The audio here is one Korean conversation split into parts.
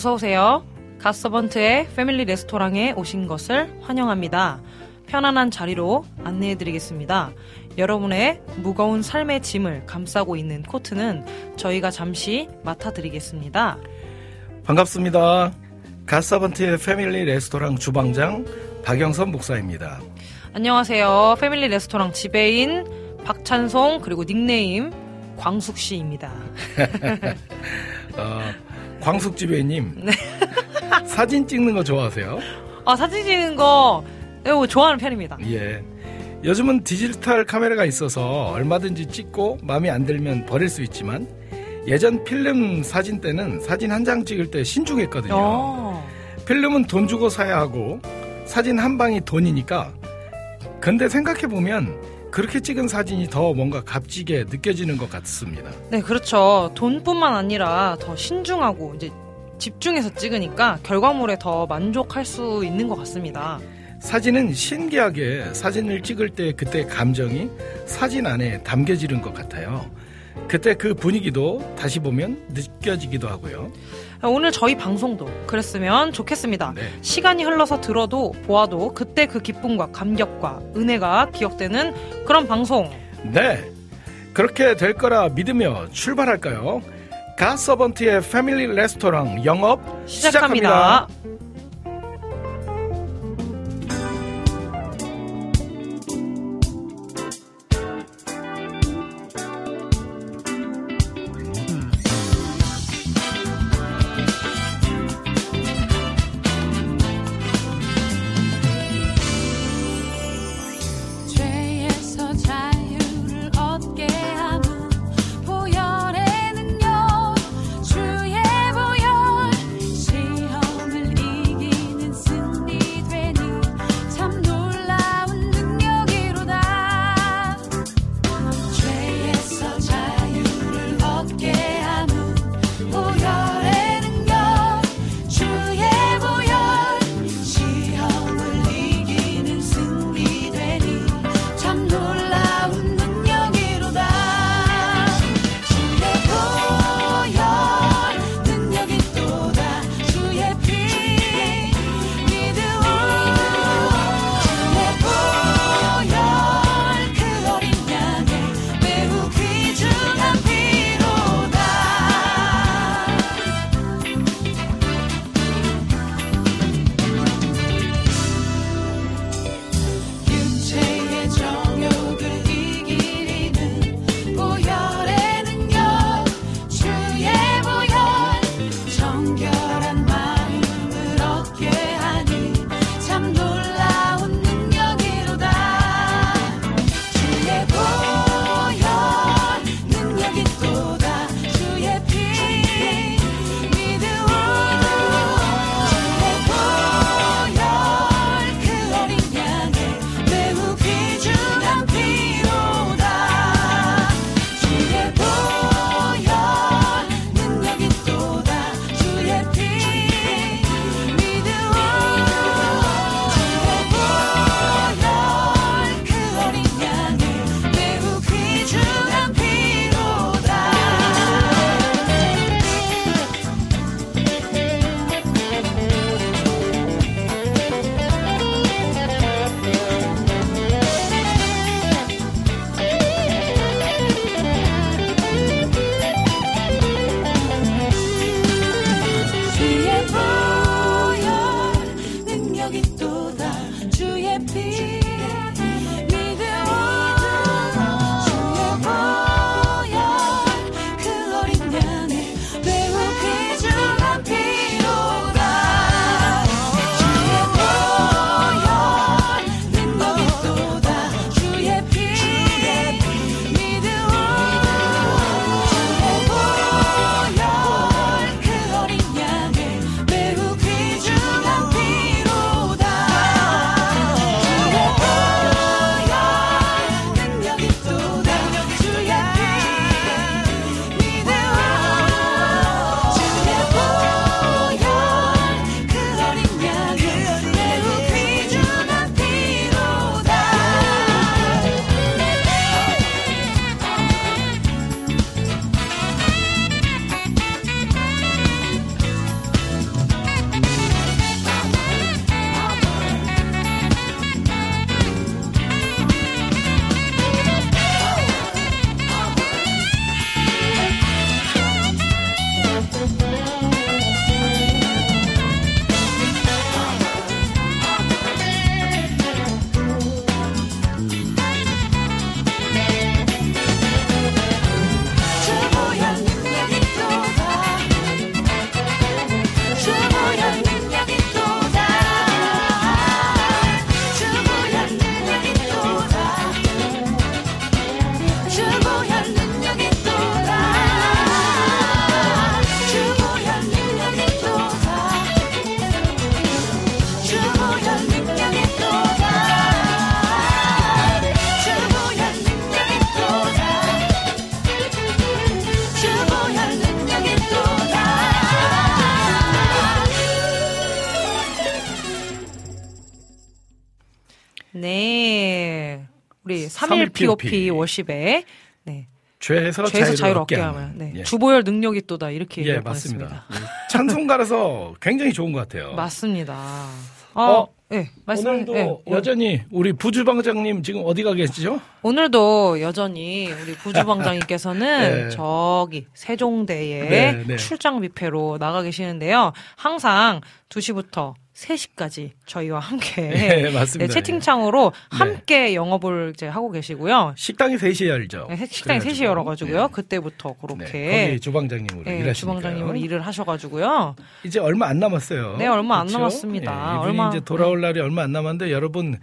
어서 오세요. 갓서번트의 패밀리 레스토랑에 오신 것을 환영합니다. 편안한 자리로 안내해 드리겠습니다. 여러분의 무거운 삶의 짐을 감싸고 있는 코트는 저희가 잠시 맡아 드리겠습니다. 반갑습니다. 갓서번트의 패밀리 레스토랑 주방장 박영선 목사입니다. 안녕하세요. 패밀리 레스토랑 지배인 박찬송 그리고 닉네임 광숙 씨입니다. 어, 광숙 지배님 사진 찍는 거 좋아하세요? 아, 사진 찍는 거 이거 좋아하는 편입니다. 예. 요즘은 디지털 카메라가 있어서 얼마든지 찍고 마음에 안 들면 버릴 수 있지만 예전 필름 사진 때는 사진 한 장 찍을 때 신중했거든요. 어. 필름은 돈 주고 사야 하고 사진 한 방이 돈이니까 근데 생각해 보면 그렇게 찍은 사진이 더 뭔가 값지게 느껴지는 것 같습니다. 네, 그렇죠. 돈뿐만 아니라 더 신중하고 이제 집중해서 찍으니까 결과물에 더 만족할 수 있는 것 같습니다. 사진은 신기하게 사진을 찍을 때 그때 감정이 사진 안에 담겨지는 것 같아요. 그때 그 분위기도 다시 보면 느껴지기도 하고요. 오늘 저희 방송도 그랬으면 좋겠습니다. 네. 시간이 흘러서 들어도 보아도 그때 그 기쁨과 감격과 은혜가 기억되는 그런 방송. 네. 그렇게 될 거라 믿으며 출발할까요? 가서번트의 패밀리 레스토랑 영업 시작합니다. 시작합니다. 3일 3일 POP POP 워십에 네. 죄에서, 죄에서 자유를 얻게 하면. 네. 예. 주보열 능력이 또다 이렇게 예, 맞습니다. 예, 찬송가라서 굉장히 좋은 것 같아요. 맞습니다. 아, 어, 네, 말씀 오늘도 네, 여전히 우리 부주방장님 지금 어디 가 계시죠? 오늘도 여전히 우리 부주방장님께서는 네. 저기 세종대에 네, 네. 출장 뷔페로 나가 계시는데요. 항상 2시부터 3시까지 저희와 함께 예, 맞습니다. 네, 채팅창으로 네. 함께 영업을 이제 하고 계시고요. 식당이 3시에 열죠. 네, 식당이 3시에 열어 가지고요. 그때부터 네, 그렇게 거기 주방장님으로 네, 일하시니까 주방장님으로 일을 하셔 가지고요. 이제 얼마 안 남았어요. 네, 얼마 안 그렇죠? 남았습니다. 예, 얼마- 이제 돌아올 날이 얼마 안 남았는데 여러분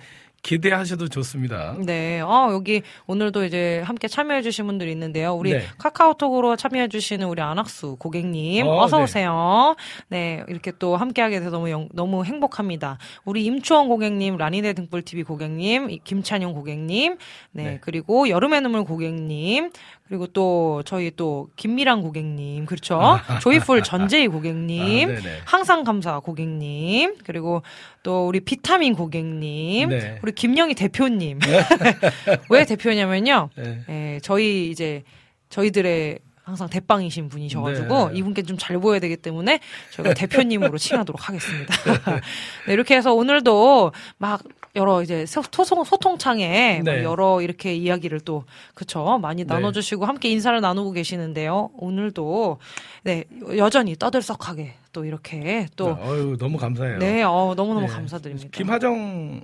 기대하셔도 좋습니다. 네, 아, 여기 오늘도 이제 함께 참여해 주신 분들이 있는데요. 우리 네. 카카오톡으로 참여해 주시는 우리 안학수 고객님, 어, 어, 서 네. 오세요. 네, 이렇게 또 함께 하게 돼서 너무, 영- 너무 행복합니다. 우리 임초원 고객님, 라니네 등불TV 고객님, 이 김찬용 고객님, 네, 네. 그리고 여름의 눈물 고객님, 그리고 또 저희 또 김미랑 고객님, 그렇죠? 조이풀 전재희 고객님, 아. 항상 감사 고객님, 그리고 또 우리 비타민 고객님, 네. 우리 김영희 대표님. 왜 대표냐면요. 네. 예, 저희 이제 저희들의 항상 대빵이신 분이셔가지고 네. 이분께 좀 잘 보여야 되기 때문에 저희가 대표님으로 칭하도록 하겠습니다. 네, 이렇게 해서 오늘도 막 여러 이제 소통 소통창에 막 네. 여러 이렇게 이야기를 또 그쵸 많이 네. 나눠주시고 함께 인사를 나누고 계시는데요. 오늘도 네 여전히 떠들썩하게 또 이렇게 또 어유 너무 감사해요. 네, 어, 너무 너무 네. 감사드립니다. 김하정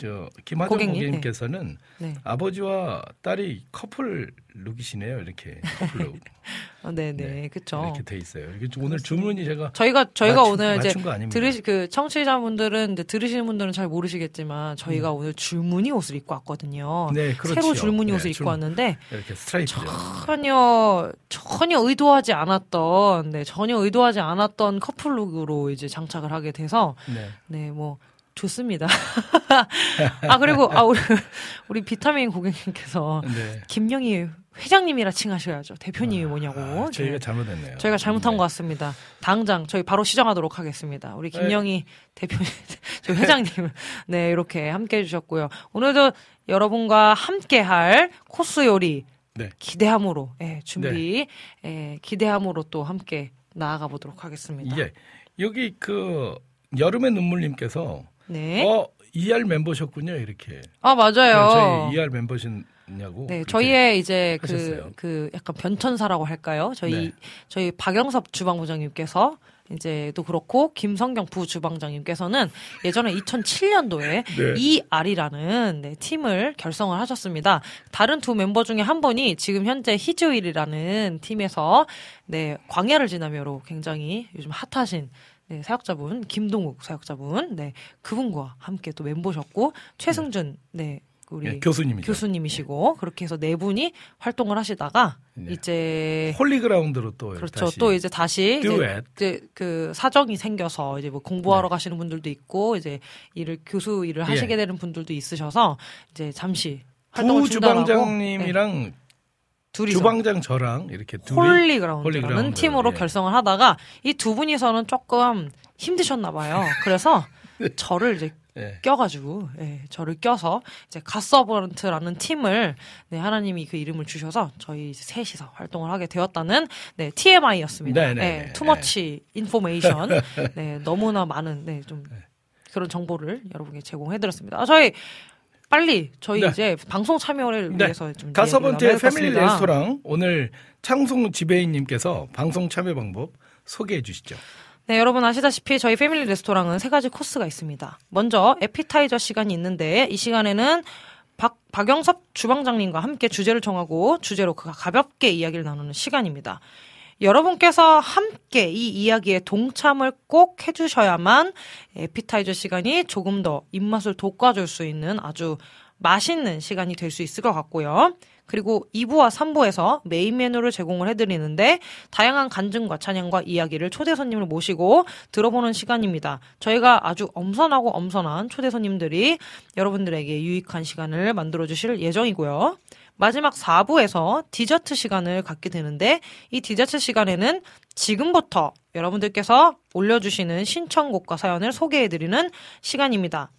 저 김하정 고객님, 고객님께서는 네. 아버지와 딸이 커플 룩이시네요. 이렇게 커플 룩 어, 네, 네, 네, 그쵸. 이렇게 돼 있어요. 이게 좀 오늘 주문이 제가 저희가 저희가 맞춘- 오늘 이제 맞춘. 들으시 그 청취자분들은 이제 들으시는 분들은 잘 모르시겠지만 저희가 오늘 줄무늬 옷을 입고 왔거든요. 네, 그렇죠. 새로 줄무늬 네, 옷을 줄- 입고 왔는데 이렇게 스트라이프죠. 전혀 전혀 의도하지 않았던 네 전혀 의도하지 않았던 커플 룩으로 이제 장착을 하게 돼서 네. 네뭐 좋습니다. 아 그리고 아 우리 우리 비타민 고객님께서 네. 김영희 회장님이라 칭하셔야죠. 대표님이 뭐냐고. 아, 저희가 네. 잘못했네요. 저희가 잘못한 네. 것 같습니다. 당장 저희 바로 시정하도록 하겠습니다. 우리 김영희 대표님, 저 회장님, 네 이렇게 함께 해 주셨고요. 오늘도 여러분과 함께할 코스 요리 네. 기대함으로 예, 준비 예, 기대함으로 또 함께 나아가 보도록 하겠습니다. 예. 여기 그 여름의 눈물님께서 네. 어 ER 멤버셨군요 이렇게. 아 네, 맞아요. 저희 ER 멤버셨냐고. 네. 저희의 이제 그, 하셨어요. 그 약간 변천사라고 할까요? 저희, 네. 저희 박영섭 주방부장님께서 이제 또 그렇고 김성경 부 주방장님께서는 예전에 2007년도에 네. 이알이라는 네, 팀을 결성을 하셨습니다. 다른 두 멤버 중에 한 분이 지금 현재 히즈윌이라는 팀에서 네, 광야를 지나며로 굉장히 요즘 핫하신 네, 사역자분 김동욱 사역자분 네 그분과 함께 또 멤버셨고 최승준 네 우리 예, 교수님이죠. 교수님이시고 그렇게 해서 네 분이 활동을 하시다가 네. 이제 홀리그라운드로 또 그렇죠. 또 이제 다시 이제 듀엣. 그, 그 사정이 생겨서 이제 뭐 공부하러 네. 가시는 분들도 있고 이제 일을 교수 일을 예. 하시게 되는 분들도 있으셔서 이제 잠시 활동을 부 중단하고 주방장님이랑 네, 둘이서 주방장 저랑 이렇게 둘이 홀리그라운드라는 홀리그라운드, 팀으로 예. 결성을 하다가 이 두 분이서는 조금 힘드셨나 봐요. 그래서 저를 이제 예. 껴가지고 예, 저를 껴서 이제 갓서번트라는 팀을 네, 하나님이 그 이름을 주셔서 저희 셋이서 활동을 하게 되었다는 네, TMI였습니다. 네, 네, 네. too much information 네, 너무나 많은 네, 좀 그런 정보를 여러분께 제공해드렸습니다. 아, 저희 빨리 저희 네. 이제 방송 참여를 네. 위해서 좀 갓서번트의 이야기를 패밀리. 레스토랑 오늘 창송 지배인님께서 방송 참여 방법 소개해 주시죠. 네, 여러분 아시다시피 저희 패밀리 레스토랑은 세 가지 코스가 있습니다. 먼저 에피타이저 시간이 있는데 이 시간에는 박, 박영섭 주방장님과 함께 주제를 정하고 주제로 그 가볍게 이야기를 나누는 시간입니다. 여러분께서 함께 이 이야기에 동참을 꼭 해주셔야만 에피타이저 시간이 조금 더 입맛을 돋궈줄 수 있는 아주 맛있는 시간이 될 수 있을 것 같고요. 그리고 2부와 3부에서 메인 메뉴를 제공을 해드리는데 다양한 간증과 찬양과 이야기를 초대 손님을 모시고 들어보는 시간입니다. 저희가 아주 엄선하고 엄선한 초대 손님들이 여러분들에게 유익한 시간을 만들어 주실 예정이고요. 마지막 4부에서 디저트 시간을 갖게 되는데 이 디저트 시간에는 지금부터 여러분들께서 올려주시는 신청곡과 사연을 소개해드리는 시간입니다.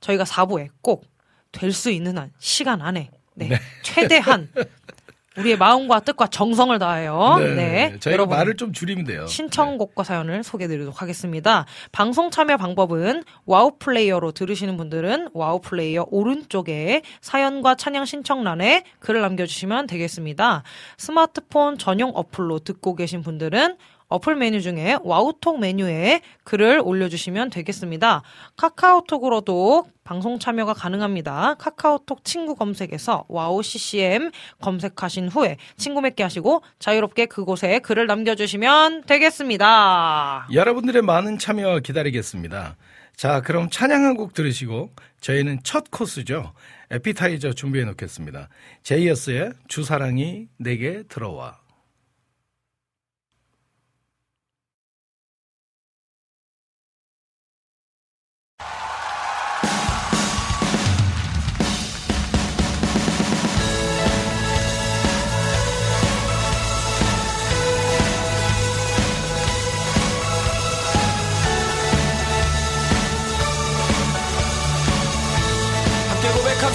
저희가 4부에 꼭 될 수 있는 한 시간 안에 네, 최대한 우리의 마음과 뜻과 정성을 다해요. 네, 저희가 여러분 말을 좀 줄이면 돼요. 신청곡과 사연을 소개해드리도록 하겠습니다. 방송 참여 방법은 와우 플레이어로 들으시는 분들은 와우 플레이어 오른쪽에 사연과 찬양 신청란에 글을 남겨주시면 되겠습니다. 스마트폰 전용 어플로 듣고 계신 분들은 어플 메뉴 중에 와우톡 메뉴에 글을 올려주시면 되겠습니다. 카카오톡으로도 방송 참여가 가능합니다. 카카오톡 친구 검색에서 와우 CCM 검색하신 후에 친구 맺기 하시고 자유롭게 그곳에 글을 남겨주시면 되겠습니다. 여러분들의 많은 참여 기다리겠습니다. 자, 그럼 찬양 한 곡 들으시고 저희는 첫 코스죠. 에피타이저 준비해 놓겠습니다. 제이어스의 주사랑이 내게 들어와.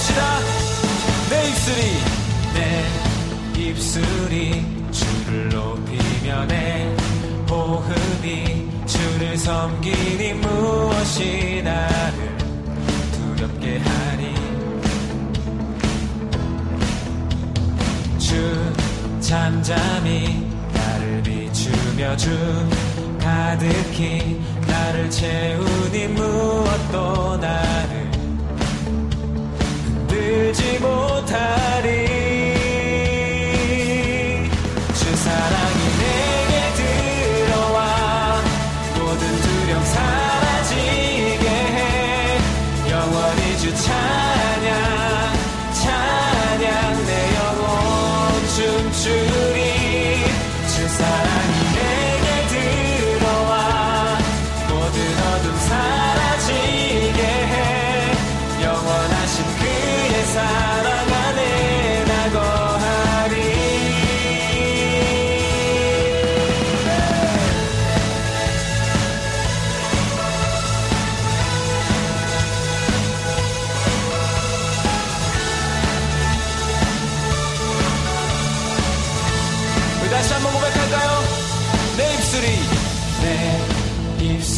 합시다. 내 입술이 내 입술이 주를 높이며 내 호흡이 주를 섬기니 무엇이 나를 두렵게 하리? 주 잠잠히 나를 비추며 주 가득히 나를 채우니 무엇도 나를 늘지 못하리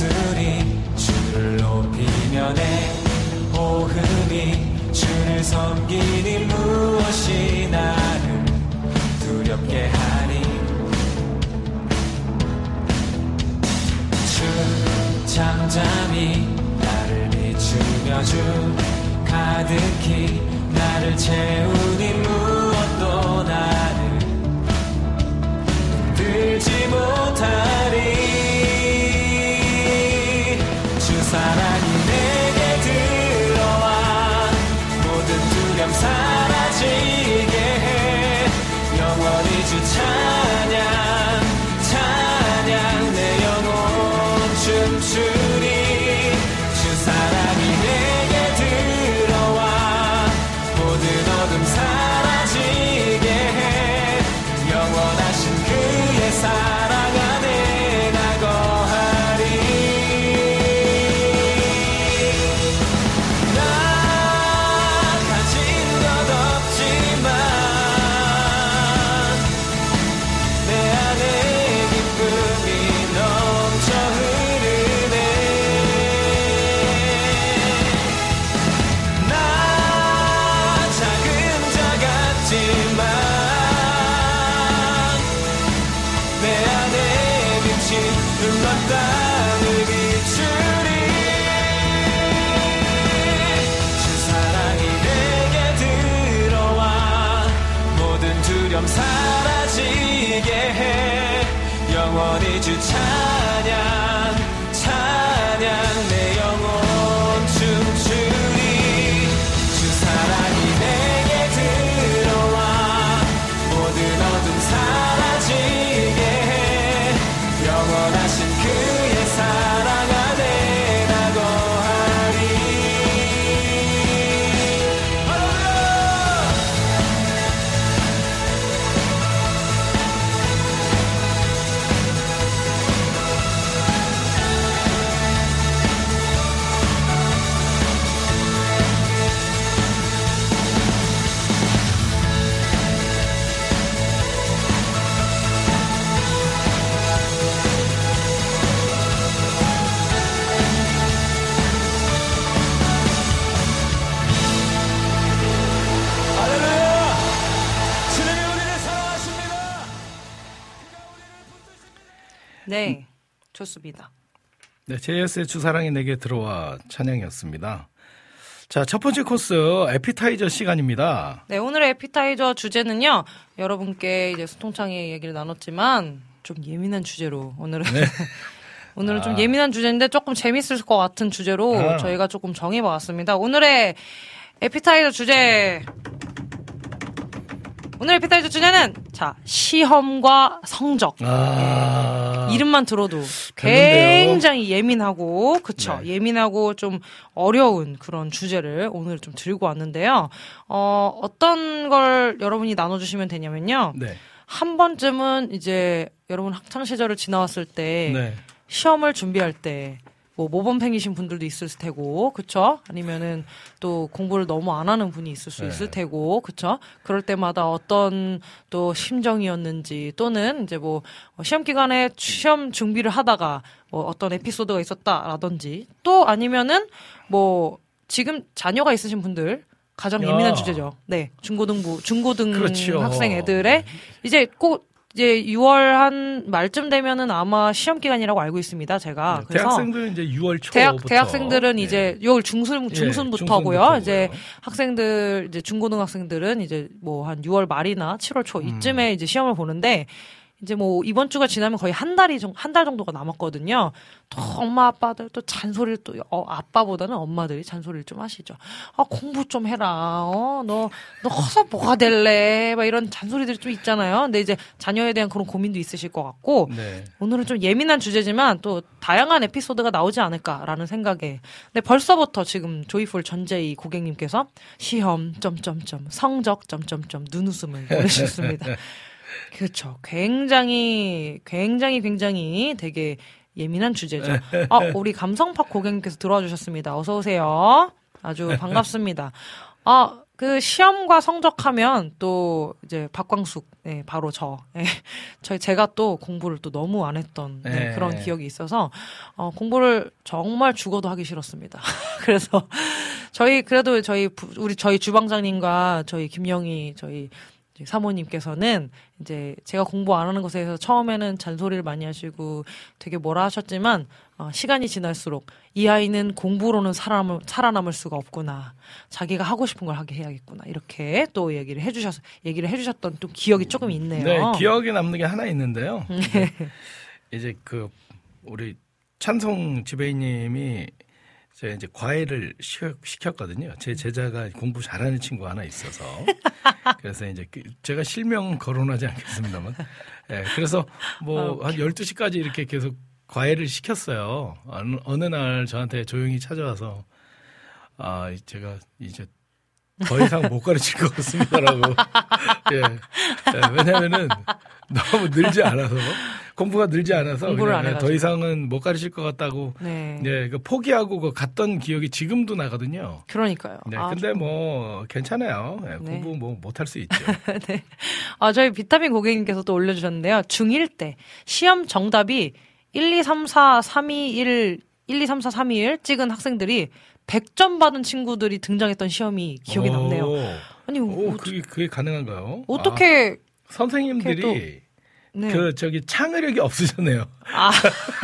입술이 주를 높이며 내 호흡이 주를 섬기니 무엇이 나를 두렵게 하니? 잠잠히 나를 비추며 주 가득히 나를 채우니 무엇도 나를 들지 못하리 주 네, 좋습니다. 네, JS의 주사랑이 내게 들어와 찬양이었습니다. 자, 첫 번째 코스 에피타이저 시간입니다. 네, 오늘의 에피타이저 주제는요. 여러분께 이제 소통창의 얘기를 나눴지만 좀 예민한 주제로 오늘은 오늘은 좀 아. 예민한 주제인데 조금 재밌을 것 같은 주제로 아. 저희가 조금 정해봤습니다. 오늘의 에피타이저 주제 오늘 에피타이저 주제는 자 시험과 성적 아. 이름만 들어도 됐는데요. 굉장히 예민하고 그쵸 네. 예민하고 좀 어려운 그런 주제를 오늘 좀 들고 왔는데요. 어 어떤 걸 여러분이 나눠주시면 되냐면요. 네. 한 번쯤은 이제 여러분 학창 시절을 지나왔을 때 네. 시험을 준비할 때 뭐 모범생이신 분들도 있을 테고 그쵸 아니면은 또 공부를 너무 안 하는 분이 있을 수 네. 있을 테고 그쵸 그럴 때마다 어떤 또 심정이었는지 또는 이제 뭐 시험 기간에 시험 준비를 하다가 뭐 어떤 에피소드가 있었다라든지 또 아니면은 뭐 지금 자녀가 있으신 분들 가장 야. 예민한 주제죠. 네, 중고등부 중고등 그렇죠. 학생 애들의 이제 꼭 이제 6월 한 말쯤 되면은 아마 시험 기간이라고 알고 있습니다. 제가 네, 그래서 대학생들은 이제 6월 초부터 대학 대학생들은 네. 이제 6월 중순 예, 중순부터고요. 중순부터고요. 이제 학생들 이제 중고등학생들은 이제 뭐 한 6월 말이나 7월 초 이쯤에 음. 이제 시험을 보는데 이제 뭐 이번 주가 지나면 거의 한 달이 한 달 정도가 남았거든요. 또 엄마 아빠들 또 잔소리를 또 어, 아빠보다는 엄마들이 잔소리를 좀 하시죠. 아 공부 좀 해라. 어너너 커서 뭐가 될래? 막 이런 잔소리들이 좀 있잖아요. 근데 이제 자녀에 대한 그런 고민도 있으실 것 같고 네. 오늘은 좀 예민한 주제지만 또 다양한 에피소드가 나오지 않을까라는 생각에 근데 벌써부터 지금 조이풀 전재희 고객님께서 시험 점점점 성적 점점점 눈웃음을 보내셨습니다. 그렇죠. 굉장히 굉장히 굉장히 되게 예민한 주제죠. 아, 우리 감성팍 고객님께서 들어와 주셨습니다. 어서 오세요. 아주 반갑습니다. 아, 그 시험과 성적하면 또 이제 박광숙, 네, 바로 저, 네, 저희 제가 또 공부를 또 너무 안 했던 네, 네. 그런 기억이 있어서 어, 공부를 정말 죽어도 하기 싫었습니다. 그래서 저희 그래도 저희 부- 우리 저희 주방장님과 저희 김영희 저희 사모님께서는 이제 제가 공부 안 하는 것에 대해서 처음에는 잔소리를 많이 하시고 되게 뭐라 하셨지만 어, 시간이 지날수록 이 아이는 공부로는 살아남을, 살아남을 수가 없구나. 자기가 하고 싶은 걸 하게 해야겠구나. 이렇게 또 얘기를 해주셔서 얘기를 해주셨던 또 기억이 조금 있네요. 네, 기억에 남는 게 하나 있는데요. 이제 그 우리 찬송 지배인님이 제가 이제 과외를 시- 시켰거든요. 제 제자가 공부 잘하는 친구 하나 있어서 그래서 이제 그- 제가 실명 거론하지 않겠습니다만, 예, 그래서 뭐한 12시까지 이렇게 계속 과외를 시켰어요. 어느, 어느 날 저한테 조용히 찾아와서 아 제가 이제 더 이상 못 가르칠 것 같습니다라고. 예. 예, 왜냐면은 너무 늘지 않아서 공부가 늘지 않아서 공부를 그냥 안 예, 해가지고. 더 이상은 못 가르칠 것 같다고. 네. 예, 그 포기하고 그 갔던 기억이 지금도 나거든요. 그러니까요. 네, 아, 근데 뭐 괜찮아요. 예, 네. 공부 뭐 못할 수 있죠. 아, 저희 비타민 고객님께서 또 올려주셨는데요. 중1 때 시험 정답이 1, 2, 3, 4, 3, 2, 1, 1, 2, 3, 4, 3, 2, 1 찍은 학생들이 100점 받은 친구들이 등장했던 시험이 기억이 오. 남네요. 아니, 오, 어, 그게 그게 가능한가요? 어떻게, 아, 선생님들이 네. 그 저기 창의력이 없으셨네요. 아,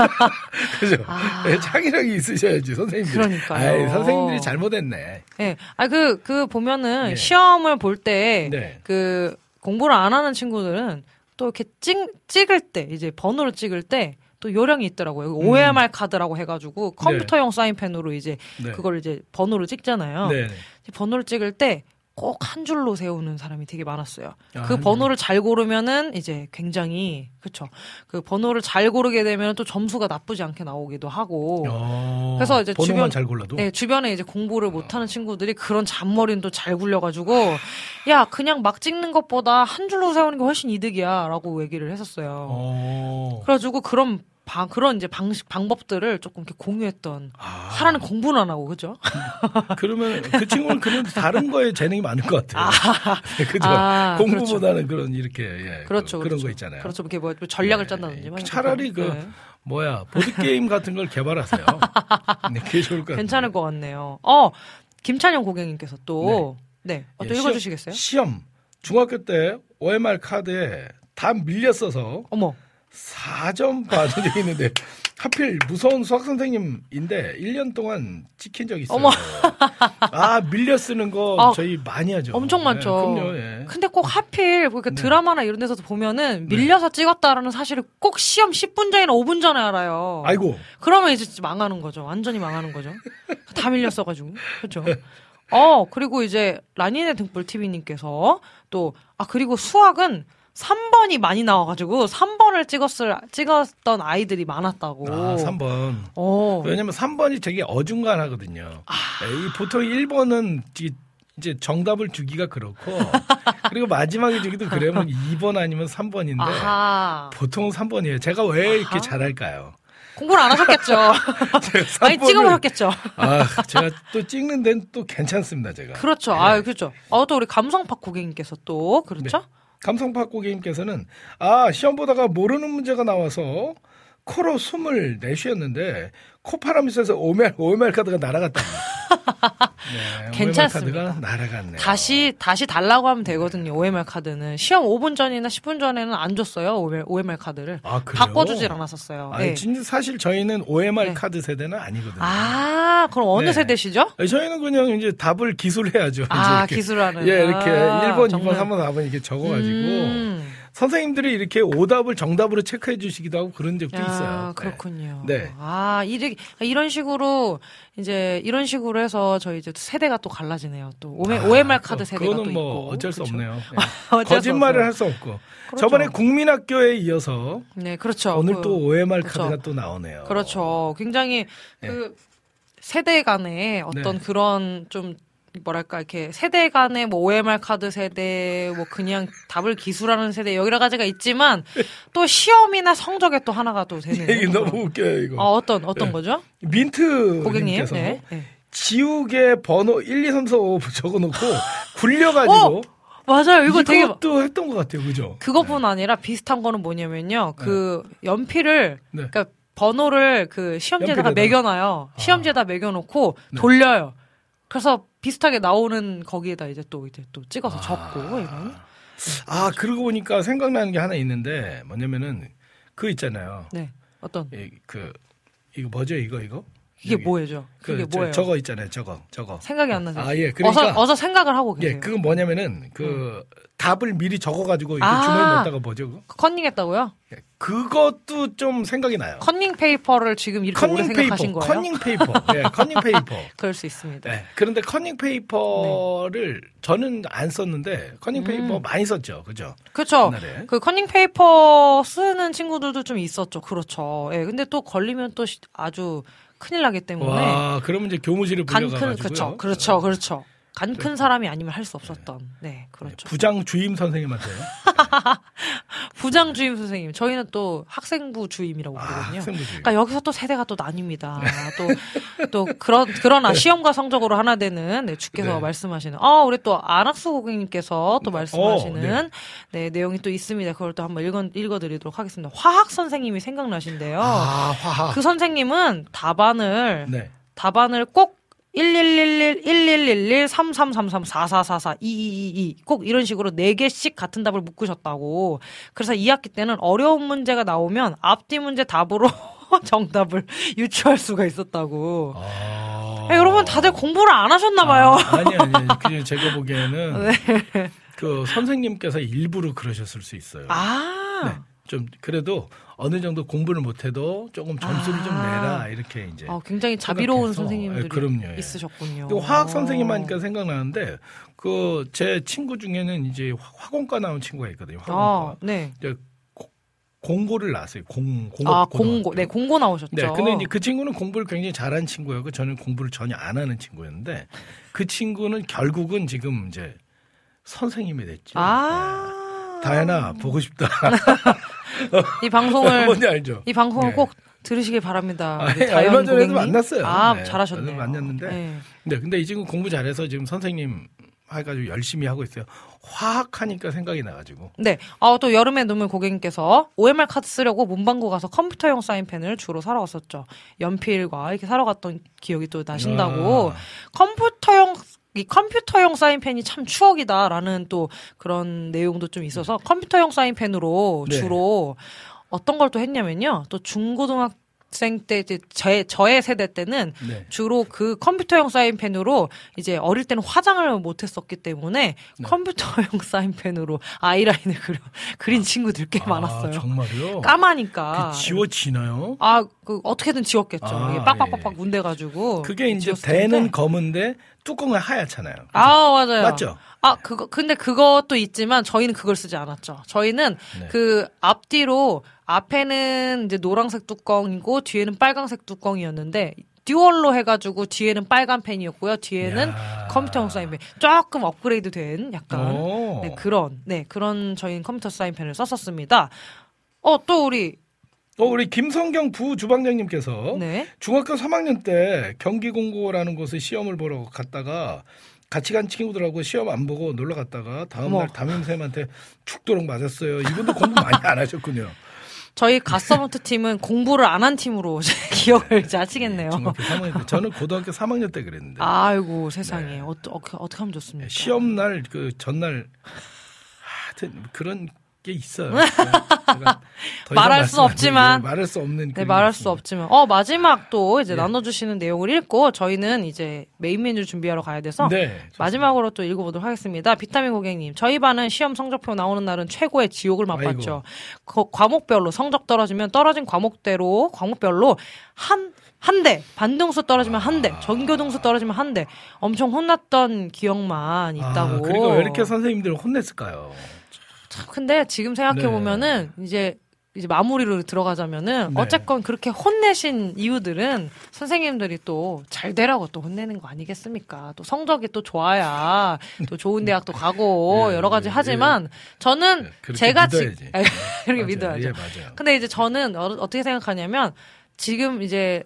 그죠? 아. 예, 창의력이 있으셔야지 선생님들. 그러니까요. 아이, 선생님들이 잘못했네. 네. 아, 그, 그 보면은 네. 시험을 볼 때, 네. 그, 공부를 안 하는 친구들은 또 이렇게 찍, 찍을 때, 이제 번호를 찍을 때, 또 요령이 있더라고요. OMR 카드라고 해가지고 컴퓨터용 사인펜으로 이제 음. 네. 그걸 이제 번호를 찍잖아요. 네. 번호를 찍을 때 꼭 한 줄로 세우는 사람이 되게 많았어요. 아, 그한 번호를 잘 고르면은 이제 굉장히 그쵸. 그 번호를 잘 고르게 되면 또 점수가 나쁘지 않게 나오기도 하고. 어, 그래서 이제 주변- 잘 골라도. 네, 주변에 이제 공부를 못 하는 친구들이 그런 잔머리는 또 잘 굴려 가지고, 야, 그냥 막 찍는 것보다 한 줄로 세우는 게 훨씬 이득이야, 라고 얘기를 했었어요. 어. 그래 가지고 그런, 방, 그런 이제 방식, 방법들을 조금 이렇게 공유했던, 아, 하나는 공부는 안 하고, 그죠? 그러면 그 친구는 그런 다른 거에 재능이 많은 것 같아요. 그죠? 아, 공부보다는 그런 이렇게 예, 그렇죠. 그, 런 그렇죠. 거 있잖아요. 그렇죠. 이렇게 뭐 전략을 네. 짠다든지. 막 차라리 그 네. 뭐야 보드 게임 같은 걸 개발하세요. 네, 그게 좋을 것. 괜찮을 것 같네요. 어, 김찬영 고객님께서 또, 네. 어, 또 예, 읽어주시겠어요? 시험, 시험 중학교 때 OMR 카드에 다 밀렸어서 어머. 4점 받은 적이 있는데 하필 무서운 수학 선생님인데 1년 동안 찍힌 적이 있어요. 어머. 아 밀려 쓰는 거 아, 저희 많이 하죠. 엄청 많죠. 네, 그럼요. 예. 근데 꼭 하필 그러니까 드라마나 이런 데서도 보면은 밀려서 찍었다라는 사실을 꼭 시험 10분 전이나 5분 전에 알아요. 아이고 그러면 이제 망하는 거죠. 완전히 망하는 거죠. 다 밀렸어가지고. 그렇죠. 어 그리고 이제 라니네 등불 TV님께서 또 아 그리고 수학은 3번이 많이 나와가지고 3번을 찍었을 찍었던 아이들이 많았다고. 아 3번. 어. 왜냐면 3번이 되게 어중간하거든요. 아. 네, 이 보통 1번은 이제 정답을 주기가 그렇고 그리고 마지막에 주기도 그러면 2번 아니면 3번인데 아하. 보통 3번이에요. 제가 왜 이렇게 아하. 잘할까요? 공부를 안 하셨겠죠. 많이 3번을 찍어보셨겠죠. 아, 제가 또 찍는 데는 또 괜찮습니다, 제가. 그렇죠. 네. 아, 그렇죠. 아, 또 우리 감성팍 고객님께서 또 그렇죠. 감성팍 고객님께서는 아, 시험 보다가 모르는 문제가 나와서 코로 숨을 내쉬었는데 콧바람이 쐬서 오멜 오멜 카드가 날아갔다. 네, 괜찮습니다. 카드가 날아갔네요. 다시 다시 달라고 하면 되거든요. OMR 카드는 시험 5분 전이나 10분 전에는 안 줬어요. OMR, OMR 카드를 아? 바꿔주질 않았었어요. 아니, 네. 진짜 사실 저희는 OMR 네. 카드 세대는 아니거든요. 아, 그럼 어느 네. 세대시죠? 저희는 그냥 이제 답을 기술해야죠. 아, 이제. 기술하는. 예, 이렇게 아, 1번, 2번, 정말. 3번, 4번 이렇게 적어가지고 음. 선생님들이 이렇게 오답을 정답으로 체크해 주시기도 하고 그런 적도 야, 있어요. 네. 그렇군요. 네. 아, 이렇게, 이런 식으로, 이제, 이런 식으로 해서 저희 이제 세대가 또 갈라지네요. 또, OMR, OMR 카드 그- 세대가 그거는 또 뭐 있고. 어쩔 수 그렇죠? 없네요. 수 거짓말을. 할 수 없고. 그렇죠. 저번에 국민학교에 이어서 네, 그렇죠. 오늘 그- 또 OMR 그렇죠. 카드가 또 나오네요. 그렇죠. 굉장히 네. 그 세대 간의 어떤 네. 그런 좀 뭐랄까 이렇게 세대 간의 뭐 OMR 카드 세대 뭐 그냥 답을 기술하는 세대 여러 가지가 있지만 또 시험이나 성적에 또 하나가 또 되는 그런. 너무 웃겨요, 이거. 어, 어떤 어떤 네. 거죠? 민트 고객님. 네. 네. 지우개 번호 1, 2, 3, 4, 5 적어놓고 굴려가지고 어! 맞아요. 이거 되게 이것도 했던 것 같아요, 그죠? 그것뿐 아니라 비슷한 거는 뭐냐면요. 그 연필을 네. 그러니까 번호를 그 시험지에다가 연필에다가. 매겨놔요. 시험지에다 매겨놓고 네. 돌려요. 그래서 비슷하게 나오는 거기에다 이제 또 이제 또 찍어서 적고 이런. 아, 그러고 보니까 생각나는 게 하나 있는데 뭐냐면은 그 있잖아요. 네. 어떤 이, 그 이거 뭐죠? 이거 이거? 이게. 뭐예요? 그 그게 저, 뭐예요? 저 거 있잖아요. 저거. 저거. 생각이 안 나세요? 아, 예. 그러니까 어서 어서 생각을 하고 계세요. 예, 그건 뭐냐면은 그 답을 미리 적어 가지고 이렇게 아. 주머니에 넣었다가 뭐죠? 그거? 컨닝했다고요? 예, 그것도 좀 생각이 나요. 컨닝 페이퍼를 지금 이렇게 컨닝 생각하신 페이퍼. 거예요? 컨닝 페이퍼. 예, 컨닝 페이퍼. 그럴 수 있습니다. 네. 그런데 커닝 페이퍼를 저는 안 썼는데 커닝 페이퍼 음. 많이 썼죠. 그죠? 그렇죠. 옛날에. 그 커닝 페이퍼 쓰는 친구들도 좀 있었죠. 그렇죠. 예. 근데 또 걸리면 또 시- 아주 큰일 나기 때문에 와, 그러면 이제 교무실에 간큰 불려가지고요. 그렇죠. 그렇죠. 그렇죠. 간 큰 사람이 아니면 할 수 없었던. 네, 그렇죠. 부장 주임 선생님한테요. 부장 주임 선생님. 저희는 또 학생부 주임이라고 아, 부르거든요. 학생부 주임. 그러니까 여기서 또 세대가 또 나뉩니다. 또, 또, 그런, 그러나 시험과 성적으로 하나 되는, 네, 주께서 네. 말씀하시는, 아, 우리 또 안학수 고객님께서 또 말씀하시는, 어, 네. 내용이 또 있습니다. 그걸 또 한번 읽어, 읽어드리도록 하겠습니다. 화학 선생님이 생각나신대요. 아, 화학. 그 선생님은 답안을, 네. 답안을 꼭 1111, 1111, 3333, 4444, 2222, 꼭 이런 식으로 4개씩 같은 답을 묶으셨다고. 그래서 2학기 때는 어려운 문제가 나오면 앞뒤 문제 답으로 정답을 유추할 수가 있었다고. 아. 야, 여러분 다들 공부를 안 하셨나봐요. 아, 아니, 아니. 그냥 제가 보기에는 네. 그 선생님께서 일부러 그러셨을 수 있어요. 아. 네. 좀 그래도 어느 정도 공부를 못해도 조금 점수를 좀 아. 내라 이렇게 이제. 아, 굉장히 자비로운 생각해서. 선생님들이 예, 그럼요, 예. 있으셨군요. 그 화학 선생님 하니까 생각나는데 그 제 친구 중에는 이제 화- 화공과 나온 친구가 있거든요. 화공과. 아, 네. 공고를 나왔어요. 공 공업 아. 공고. 네, 공고 나오셨죠. 네, 근데 이제 그 친구는 공부를 굉장히 잘하는 친구였고 저는 공부를 전혀 안 하는 친구였는데 그 친구는 결국은 지금 이제 선생님이 됐죠. 아. 네. 다현아 보고 싶다. 이 방송을 뭔지 알죠? 이 방송을 네. 꼭 들으시길 바랍니다. 아, 예, 다현 얼마 전에도. 만났어요. 아, 네, 잘하셨네요. 만났는데. 네. 네, 근데 이 친구 공부 잘해서 지금 선생님 해가지고 열심히 하고 있어요. 화학하니까 생각이 나가지고. 네. 아, 또 여름에 눈물 고객님께서 OMR 카드 쓰려고 문방구 가서 컴퓨터용 사인펜을 주로 사러 갔었죠. 연필과 이렇게 사러 갔던 기억이 또 나신다고. 아. 컴퓨터용 이 컴퓨터용 사인펜이 참 추억이다라는 또 그런 내용도 좀 있어서 컴퓨터용 사인펜으로 네. 주로 어떤 걸 또 했냐면요. 또 중고등학 생 때 이제 제 저의 세대 때는 네. 주로 그 컴퓨터용 사인펜으로 이제 어릴 때는 화장을 못 했었기 때문에 네. 컴퓨터용 사인펜으로 아이라인을 그려, 그린 친구들 꽤 많았어요. 아, 정말요? 까마니까. 그 지워지나요? 아, 그 어떻게든 지웠겠죠. 아, 이게 빡빡빡빡 예. 문대 가지고. 그게 이제 지웠을 텐데. 대는 검은데 뚜껑은 하얗잖아요. 그죠? 아, 맞아요. 맞죠? 아, 그거, 근데 그것도 있지만 저희는 그걸 쓰지 않았죠. 저희는 네. 그 앞뒤로 앞에는 이제 노란색 뚜껑이고 뒤에는 빨간색 뚜껑이었는데 듀얼로 해가지고 뒤에는 빨간 펜이었고요. 뒤에는 야. 컴퓨터 사인 펜 조금 업그레이드 된 약간 오. 네, 그런 네 그런 저희는 컴퓨터 사인 펜을 썼었습니다. 어 또 우리 어, 우리 김성경 부 주방장님께서 네 중학교 3학년 때 경기공고라는 곳에 시험을 보러 갔다가 같이 간 친구들하고 시험 안 보고 놀러 갔다가 다음날 어머. 담임쌤한테 죽도록 맞았어요. 이분도 공부 많이 안 하셨군요. 저희 갓서번트 팀은 공부를 안 한 팀으로 제 기억을 이제 하시겠네요. 중학교 3학년 때. 저는 고등학교 3학년 때 그랬는데. 아이고 세상에 어떠, 어떻게 어떻게 하면 좋습니까? 네, 시험 날 그 전날 하여튼 그런 게 있어요. 말할 수 없지만. 말할 수 없는 네, 말할 게수 있습니다. 없지만. 어, 마지막 또 이제 예. 나눠주시는 내용을 읽고 저희는 이제 메인 메뉴 준비하러 가야 돼서 네. 마지막으로 또 읽어보도록 하겠습니다. 비타민 고객님, 저희 반은 시험 성적표 나오는 날은 최고의 지옥을 맛봤죠. 그 과목별로 성적 떨어지면 떨어진 과목대로 과목별로 한 한 대, 반등수 떨어지면 한 대, 전교등수 떨어지면 한 대, 엄청 혼났던 기억만 있다고. 아, 그리고 왜 이렇게 선생님들 혼냈을까요? 참, 근데 지금 생각해 네. 보면은 이제 이제 마무리로 들어가자면은 네. 어쨌건 그렇게 혼내신 이유들은 선생님들이 또 잘 되라고 또 혼내는 거 아니겠습니까? 또 성적이 또 좋아야 또 좋은 대학도 가고 예, 여러 가지 예, 하지만 저는 예, 그렇게 제가 지 믿어야지. 그렇게 맞아요. 믿어야죠. 예. 근데 이제 저는 어, 어떻게 생각하냐면 지금 이제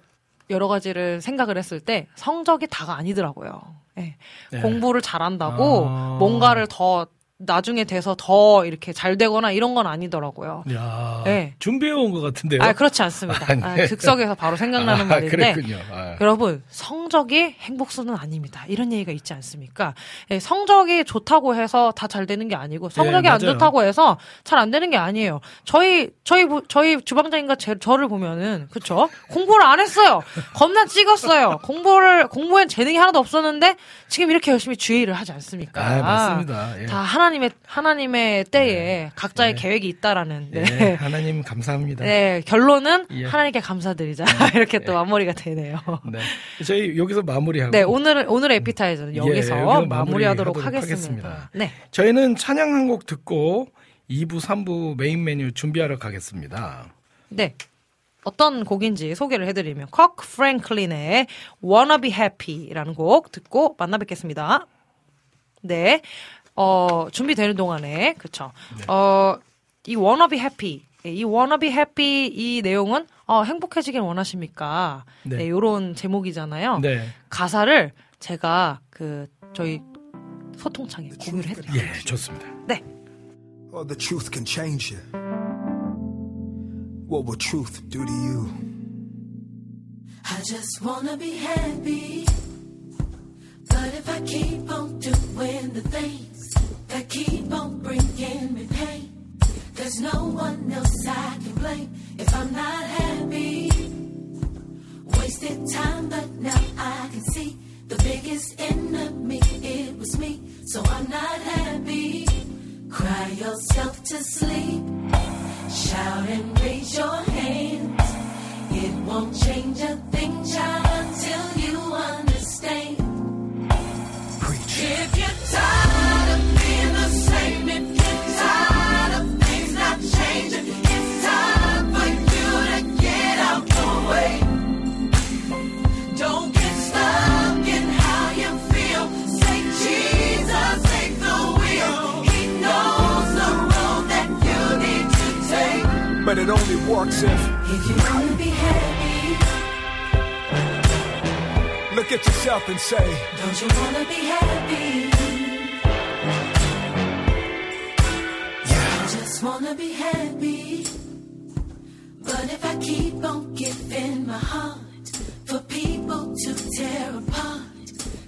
여러 가지를 생각을 했을 때 성적이 다가 아니더라고요. 예. 네. 공부를 잘한다고 아. 뭔가를 더 나중에 돼서 더 이렇게 잘 되거나 이런 건 아니더라고요. 야, 네. 준비해 온 것 같은데요. 아, 그렇지 않습니다. 아, 네. 아, 즉석에서 바로 생각나는 아, 말인데. 그랬군요. 아. 여러분, 성적이 행복수는 아닙니다. 이런 얘기가 있지 않습니까? 예, 성적이 좋다고 해서 다 잘 되는 게 아니고, 성적이 안 네, 맞아요. 좋다고 해서 잘 안 되는 게 아니에요. 저희, 저희, 부- 저희 주방장님과 제, 저를 보면은, 그쵸? 공부를 안 했어요. 겁나 찍었어요. 공부를, 공부엔 재능이 하나도 없었는데, 지금 이렇게 열심히 주의를 하지 않습니까? 아, 맞습니다. 예. 다 하나님 의, 하나님의 때에 각자의 계획이 있다라는, 네. 예, 하나님 감사합니다. 네, 결론은 예. 하나님께 감사드리자. 이렇게 또 마무리가 되네요. 네. 저희 여기서 마무리하고 네, 오늘 오늘의 에피타이저는 예, 여기서 여기서 마무리하도록 마무리하도록 하겠습니다. 하겠습니다. 네. 저희는 찬양 한 곡 듣고 2부, 3부 메인 메뉴 준비하러 가겠습니다. 네. 어떤 곡인지 소개를 해드리면 컥 프랭클린의 Wanna Be Happy라는 곡 듣고 만나 뵙겠습니다. 네. 어, 준비되는 동안에 그쵸. 네. 어, 이 Wanna Be Happy 이 Wanna Be Happy 이 내용은 어, 행복해지길 원하십니까? 네. 네, 요런 제목이잖아요. 네. 가사를 제가 그 저희 소통창에 공유를 해 드릴게요. 예, 좋습니다. 네. Or the truth can change you. What will truth do to you? I just wanna be happy. But if I keep on doing the things that keep on bringing me pain, there's no one else I can blame if I'm not happy. Wasted time, but now I can see the biggest enemy, it was me. So I'm not happy. Cry yourself to sleep. Shout and raise your hands. It won't change a thing, child, until you understand. Preach. If you're tired But it only works if If you wanna be happy, look at yourself and say, don't you wanna be happy? Yeah. I just wanna be happy. But if I keep on giving my heart for people to tear apart,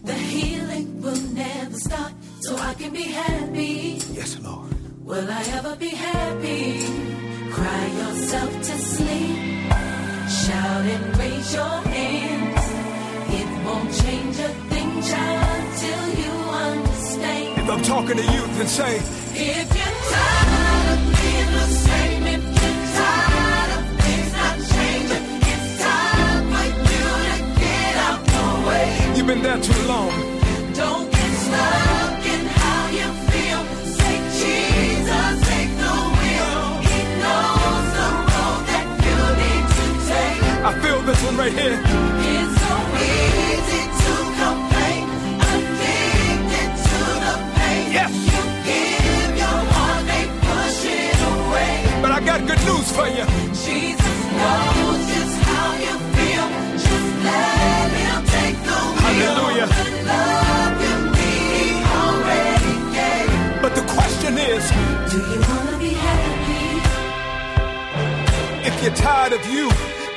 the healing will never start. So I can be happy. Yes, Lord. Will I ever be happy? Cry yourself to sleep. Shout and raise your hands. It won't change a thing, child, until you understand. If I'm talking to you, then say, If you're tired of being the same, if you're tired of things not changing, it's time for you to get out the way. you've been there too long. Don't I feel this one right here. It's so easy to complain, addicted to the pain. Yes. You give your heart, they push it away. But I got good news for you. Jesus knows just how you feel. Just let him take the wheel. Hallelujah. The love you need, already gave. But the question is, Do you wanna be happy? if you're tired of you,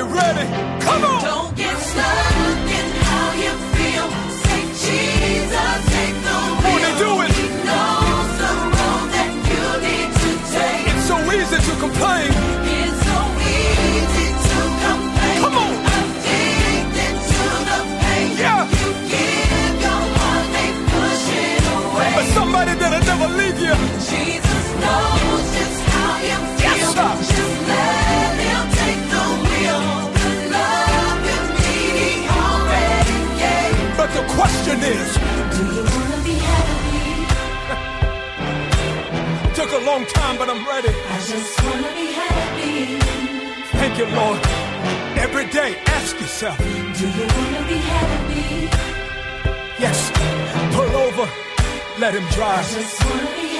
You ready? Come on! Don't get stuck in how you feel. Say, Jesus, take the wheel. Wanna do it? He knows the road that you need to take. It's so easy to complain. It's so easy to complain. Come on. Addicted to the pain. Yeah. You give your heart, they push it away. But somebody that'll never leave you. Jesus question Do you want to be happy? Took a long time, but I'm ready. I just want to be happy. Thank you, Lord. Every day, ask yourself Do you want to be happy? Yes, pull over, let him drive. I just want to be happy.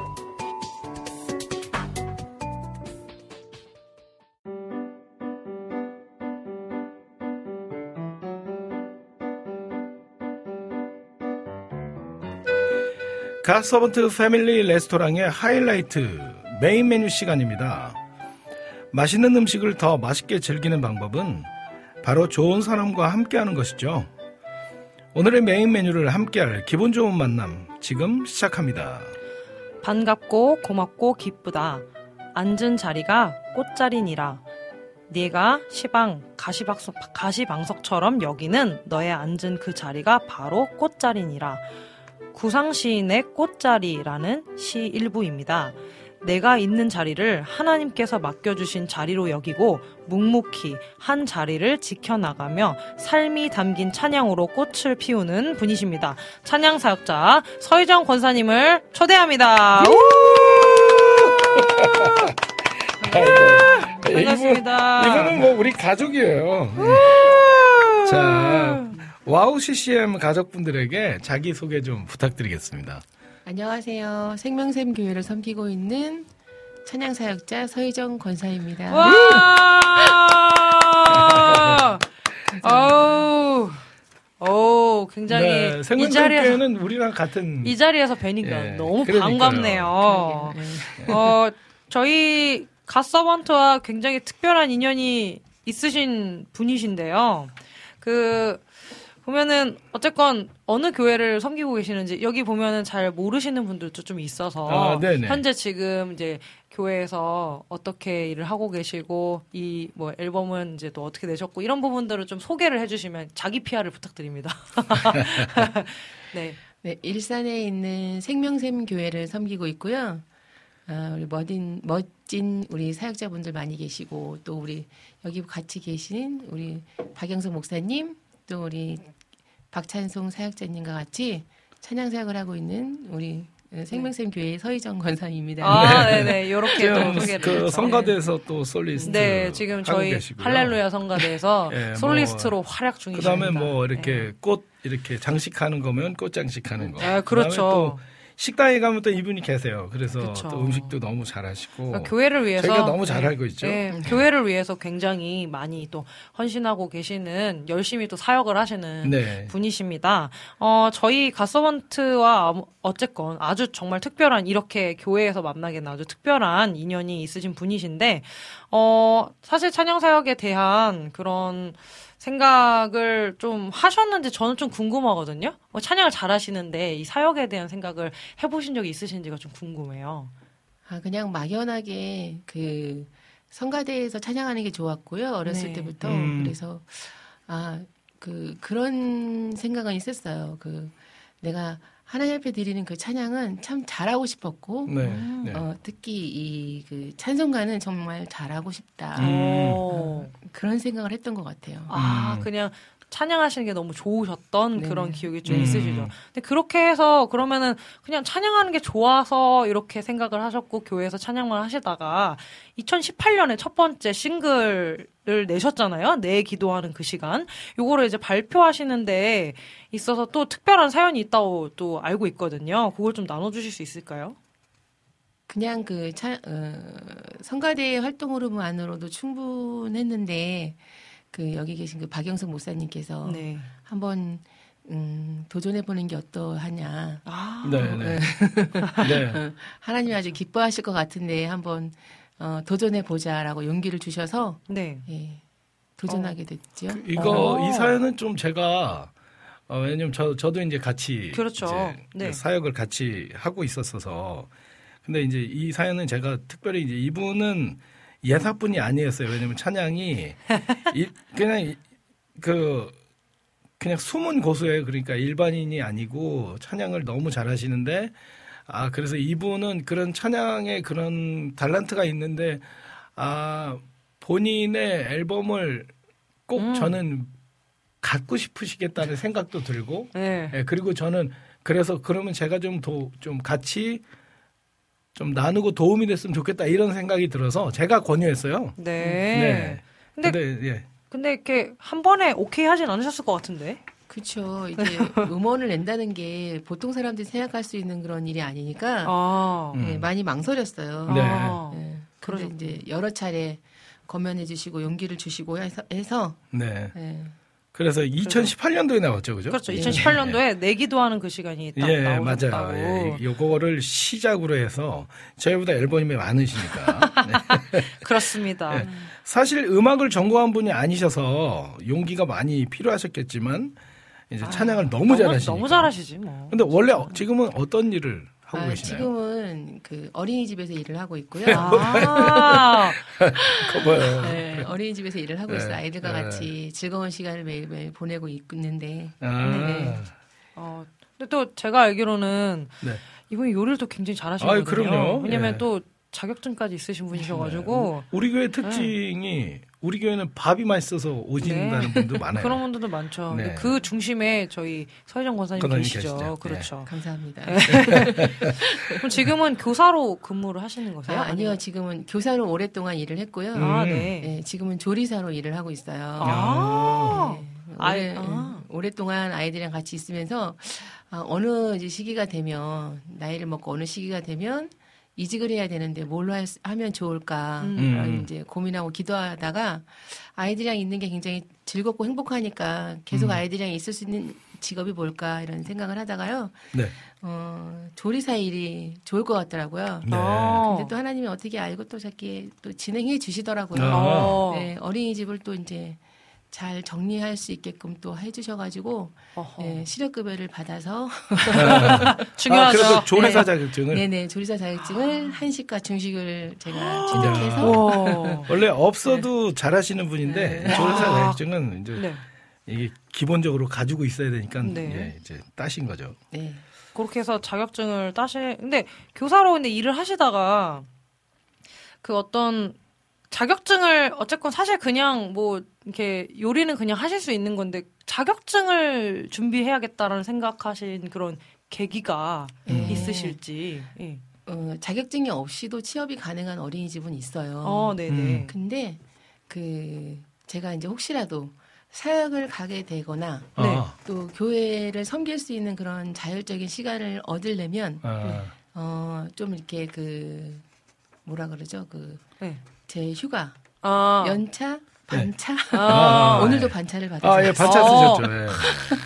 갓서번트 패밀리 레스토랑의 하이라이트 메인 메뉴 시간입니다. 맛있는 음식을 더 맛있게 즐기는 방법은 바로 좋은 사람과 함께하는 것이죠. 오늘의 메인 메뉴를 함께할 기분 좋은 만남 지금 시작합니다. 반갑고 고맙고 기쁘다. 앉은 자리가 꽃자리니라. 네가 시방 가시방석, 가시방석처럼 여기는 너의 앉은 그 자리가 바로 꽃자리니라. 구상시인의 꽃자리라는 시 일부입니다. 내가 있는 자리를 하나님께서 맡겨주신 자리로 여기고 묵묵히 한 자리를 지켜나가며 삶이 담긴 찬양으로 꽃을 피우는 분이십니다. 찬양 사역자 서희정 권사님을 초대합니다. 반갑습니다. 이분, 이분은 뭐 우리 가족이에요. 자, 와우 CCM 가족분들에게 자기 소개 좀 부탁드리겠습니다. 안녕하세요. 생명샘 교회를 섬기고 있는 찬양 사역자 서희정 권사입니다. 와! 어우, 어우, 굉장히 네, 이 자리에서 생명교회는 우리랑 같은 이 자리에서 뵈니까 예, 너무 그러니까요. 반갑네요. 어, 저희 갓서번트와 굉장히 특별한 인연이 있으신 분이신데요. 그 보면은 어쨌건 어느 교회를 섬기고 계시는지 여기 보면은 잘 모르시는 분들도 좀 있어서 아, 네네. 현재 지금 이제 교회에서 어떻게 일을 하고 계시고 이 뭐 앨범은 이제 또 어떻게 내셨고 이런 부분들을 좀 소개를 해주시면 자기 PR을 부탁드립니다. 네. 네, 일산에 있는 생명샘 교회를 섬기고 있고요. 아, 우리 멋진, 멋진 우리 사역자분들 많이 계시고 또 우리 여기 같이 계신 우리 박영석 목사님 또 우리 박찬송 사역자님과 같이 찬양 사역을 하고 있는 우리 생명샘 교회 서희정 권사입니다. 아, 네네. 요렇게 또 지금 소개를. 그 성가대에서 또 솔리스트 네, 지금 저희 계시고요. 할렐루야 성가대에서 예, 뭐 솔리스트로 활약 중이십니다. 그다음에 뭐 이렇게 네. 꽃 이렇게 장식하는 거면 꽃 장식하는 거. 아, 그다음에 그렇죠. 또 식당에 가면 또 이분이 계세요. 그래서 그쵸. 또 음식도 너무 잘하시고 그러니까 교회를 위해서 저희가 너무 잘 알고 있죠. 네, 교회를 위해서 굉장히 많이 또 헌신하고 계시는 열심히 또 사역을 하시는 네. 분이십니다. 어, 저희 가서번트와 어쨌건 아주 정말 특별한 이렇게 교회에서 만나게 된 아주 특별한 인연이 있으신 분이신데 어, 사실 찬양 사역에 대한 그런 생각을 좀 하셨는지 저는 좀 궁금하거든요. 어, 찬양을 잘하시는데 이 사역에 대한 생각을 해보신 적이 있으신지가 좀 궁금해요. 아, 그냥 막연하게 그 성가대에서 찬양하는 게 좋았고요. 어렸을 네. 때부터. 음. 그래서 아, 그 그런 생각은 있었어요. 그 내가 하나님 앞에 드리는 그 찬양은 참 잘하고 싶었고 네. 음. 네. 어, 특히 이 그 찬송가는 정말 잘하고 싶다. 음. 오. 그런 생각을 했던 것 같아요. 아, 음. 그냥 찬양하시는 게 너무 좋으셨던 네네. 그런 기억이 좀 음. 있으시죠. 근데 그렇게 해서 그러면은 그냥 찬양하는 게 좋아서 이렇게 생각을 하셨고 교회에서 찬양만 하시다가 2018년에 첫 번째 싱글을 내셨잖아요. 내 기도하는 그 시간. 요거를 이제 발표하시는데 있어서 또 특별한 사연이 있다고 또 알고 있거든요. 그걸 좀 나눠 주실 수 있을까요? 그냥 그 차, 어, 성가대 활동으로만으로도 충분했는데 그 여기 계신 그 박영석 목사님께서 네. 한번 음, 도전해 보는 게 어떠하냐. 아, 네, 네. 네. 하나님이 아주 기뻐하실 것 같은데 한번 어, 도전해 보자라고 용기를 주셔서 네. 예, 도전하게 됐죠. 그 이거 어. 이 사연은 좀 제가 어, 왜냐면 저 저도 이제 같이 그렇죠. 이제 네. 사역을 같이 하고 있었어서 근데 이제 이 사연은 제가 특별히 이제 이분은 예사뿐이 아니었어요. 왜냐면 찬양이 이, 그냥 이- 그 그냥 숨은 고수예요. 그러니까 일반인이 아니고 찬양을 너무 잘하시는데 아 그래서 이분은 그런 찬양의 그런 달란트가 있는데 아 본인의 앨범을 꼭 음. 저는 갖고 싶으시겠다는 생각도 들고 네. 예, 그리고 저는 그래서 그러면 제가 좀 도, 좀 같이 좀 나누고 도움이 됐으면 좋겠다 이런 생각이 들어서 제가 권유했어요. 네. 근데, 근데 예. 근데 이렇게 한 번에 오케이 하진 않으셨을 것 같은데. 그렇죠. 이제 음원을 낸다는 게 보통 사람들이 생각할 수 있는 그런 일이 아니니까 아. 음. 예, 많이 망설였어요. 네. 아. 예, 그러셨- 그런데 이제 여러 차례 검연해 주시고 용기를 주시고 해서, 해서 네. 예, 그래서 2018년도에 나왔죠, 그죠? 그렇죠. 예. 2018년도에 내기도 하는 그 시간이 딱 예, 나오셨다고. 맞아요. 예, 요거를 시작으로 해서 저희보다 앨범이 많으시니까. 네. 그렇습니다. 예. 사실 음악을 전공한 분이 아니셔서 용기가 많이 필요하셨겠지만 이제 찬양을 너무 잘하시니까. 아, 너무 잘하시지 뭐. 근데 원래 지금은 어떤 일을 하고 아, 계시나요? 지금은 그 어린이집에서 일을 하고 있고요. 아, 커버요. 네, 어린이집에서 일을 하고 네, 있어요. 아이들과 네. 같이 즐거운 시간을 매일매일 보내고 있는데 아, 네. 어, 근데 또 제가 알기로는 네. 이분이 요리를 또 굉장히 잘하시거든요. 그럼요. 왜냐면 예. 또 자격증까지 있으신 분이셔가지고 우리 교회 특징이 우리 교회는 밥이 맛있어서 오신다는 네. 분도 많아요. 그런 분들도 많죠. 네. 그 중심에 저희 서희정 권사님 계시죠. 계시죠. 네. 그렇죠. 감사합니다. 그럼 지금은 교사로 근무를 하시는 거세요? 아, 아니요, 지금은 교사로 오랫동안 일을 했고요. 아, 음. 네. 네, 지금은 조리사로 일을 하고 있어요. 아. 네, 아이, 오래, 아. 오랫동안 아이들이랑 같이 있으면서 아, 어느 시기가 되면 나이를 먹고 어느 시기가 되면 이직을 해야 되는데 뭘로 할 수- 하면 좋을까 음. 음. 이제 고민하고 기도하다가 아이들이랑 있는 게 굉장히 즐겁고 행복하니까 계속 음. 아이들이랑 있을 수 있는 직업이 뭘까 이런 생각을 하다가요. 네. 어, 조리사 일이 좋을 것 같더라고요. 네. 어. 근데 또 하나님이 어떻게 알고 또 저렇게 또 진행해 주시더라고요. 아. 어. 네, 어린이집을 또 이제 잘 정리할 수 있게끔 또 해주셔가지고. 네, 실업급여를 받아서 아, 중요하죠. 그래서 조리사 네. 자격증을 네네 조리사 자격증을 한식과 중식을 아. 제가 취득해서 와. 원래 없어도 잘하시는 분인데 네. 조리사 와. 자격증은 이제 네. 이게 기본적으로 가지고 있어야 되니까 네. 예, 이제 따신 거죠. 네. 그렇게 해서 자격증을 따시. 근데 교사로 근데 일을 하시다가 그 어떤 자격증을 어쨌건 사실 그냥 뭐 이렇게 요리는 그냥 하실 수 있는 건데 자격증을 준비해야겠다라는 생각하신 그런 계기가 네. 있으실지. 예. 어, 자격증이 없이도 취업이 가능한 어린이집은 있어요. 어, 네네. 음. 근데 그 제가 이제 혹시라도 사역을 가게 되거나 네. 아, 또 교회를 섬길 수 있는 그런 자율적인 시간을 얻으려면 아, 어 좀 이렇게 그 뭐라 그러죠 그제 네. 휴가 아, 연차 반차 아, 오늘도 반차를 받아서 아, 예, 반차 어. 쓰셨죠. 예.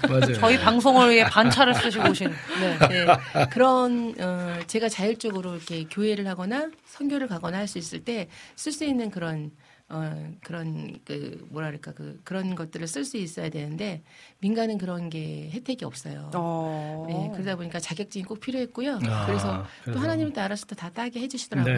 맞아요. 저희 방송을 위해 반차를 쓰시고 오신. 네. 네, 그런 어, 제가 자율적으로 이렇게 교회를 하거나 선교를 가거나 할 수 있을 때 쓸 수 있는 그런 어, 그런 그 뭐랄까 그 그런 것들을 쓸 수 있어야 되는데 민간은 그런 게 혜택이 없어요. 어. 네, 그러다 보니까 자격증이 꼭 필요했고요. 아, 그래서 또 그래서. 하나님이 또 알아서 또 다 따게 해주시더라고요.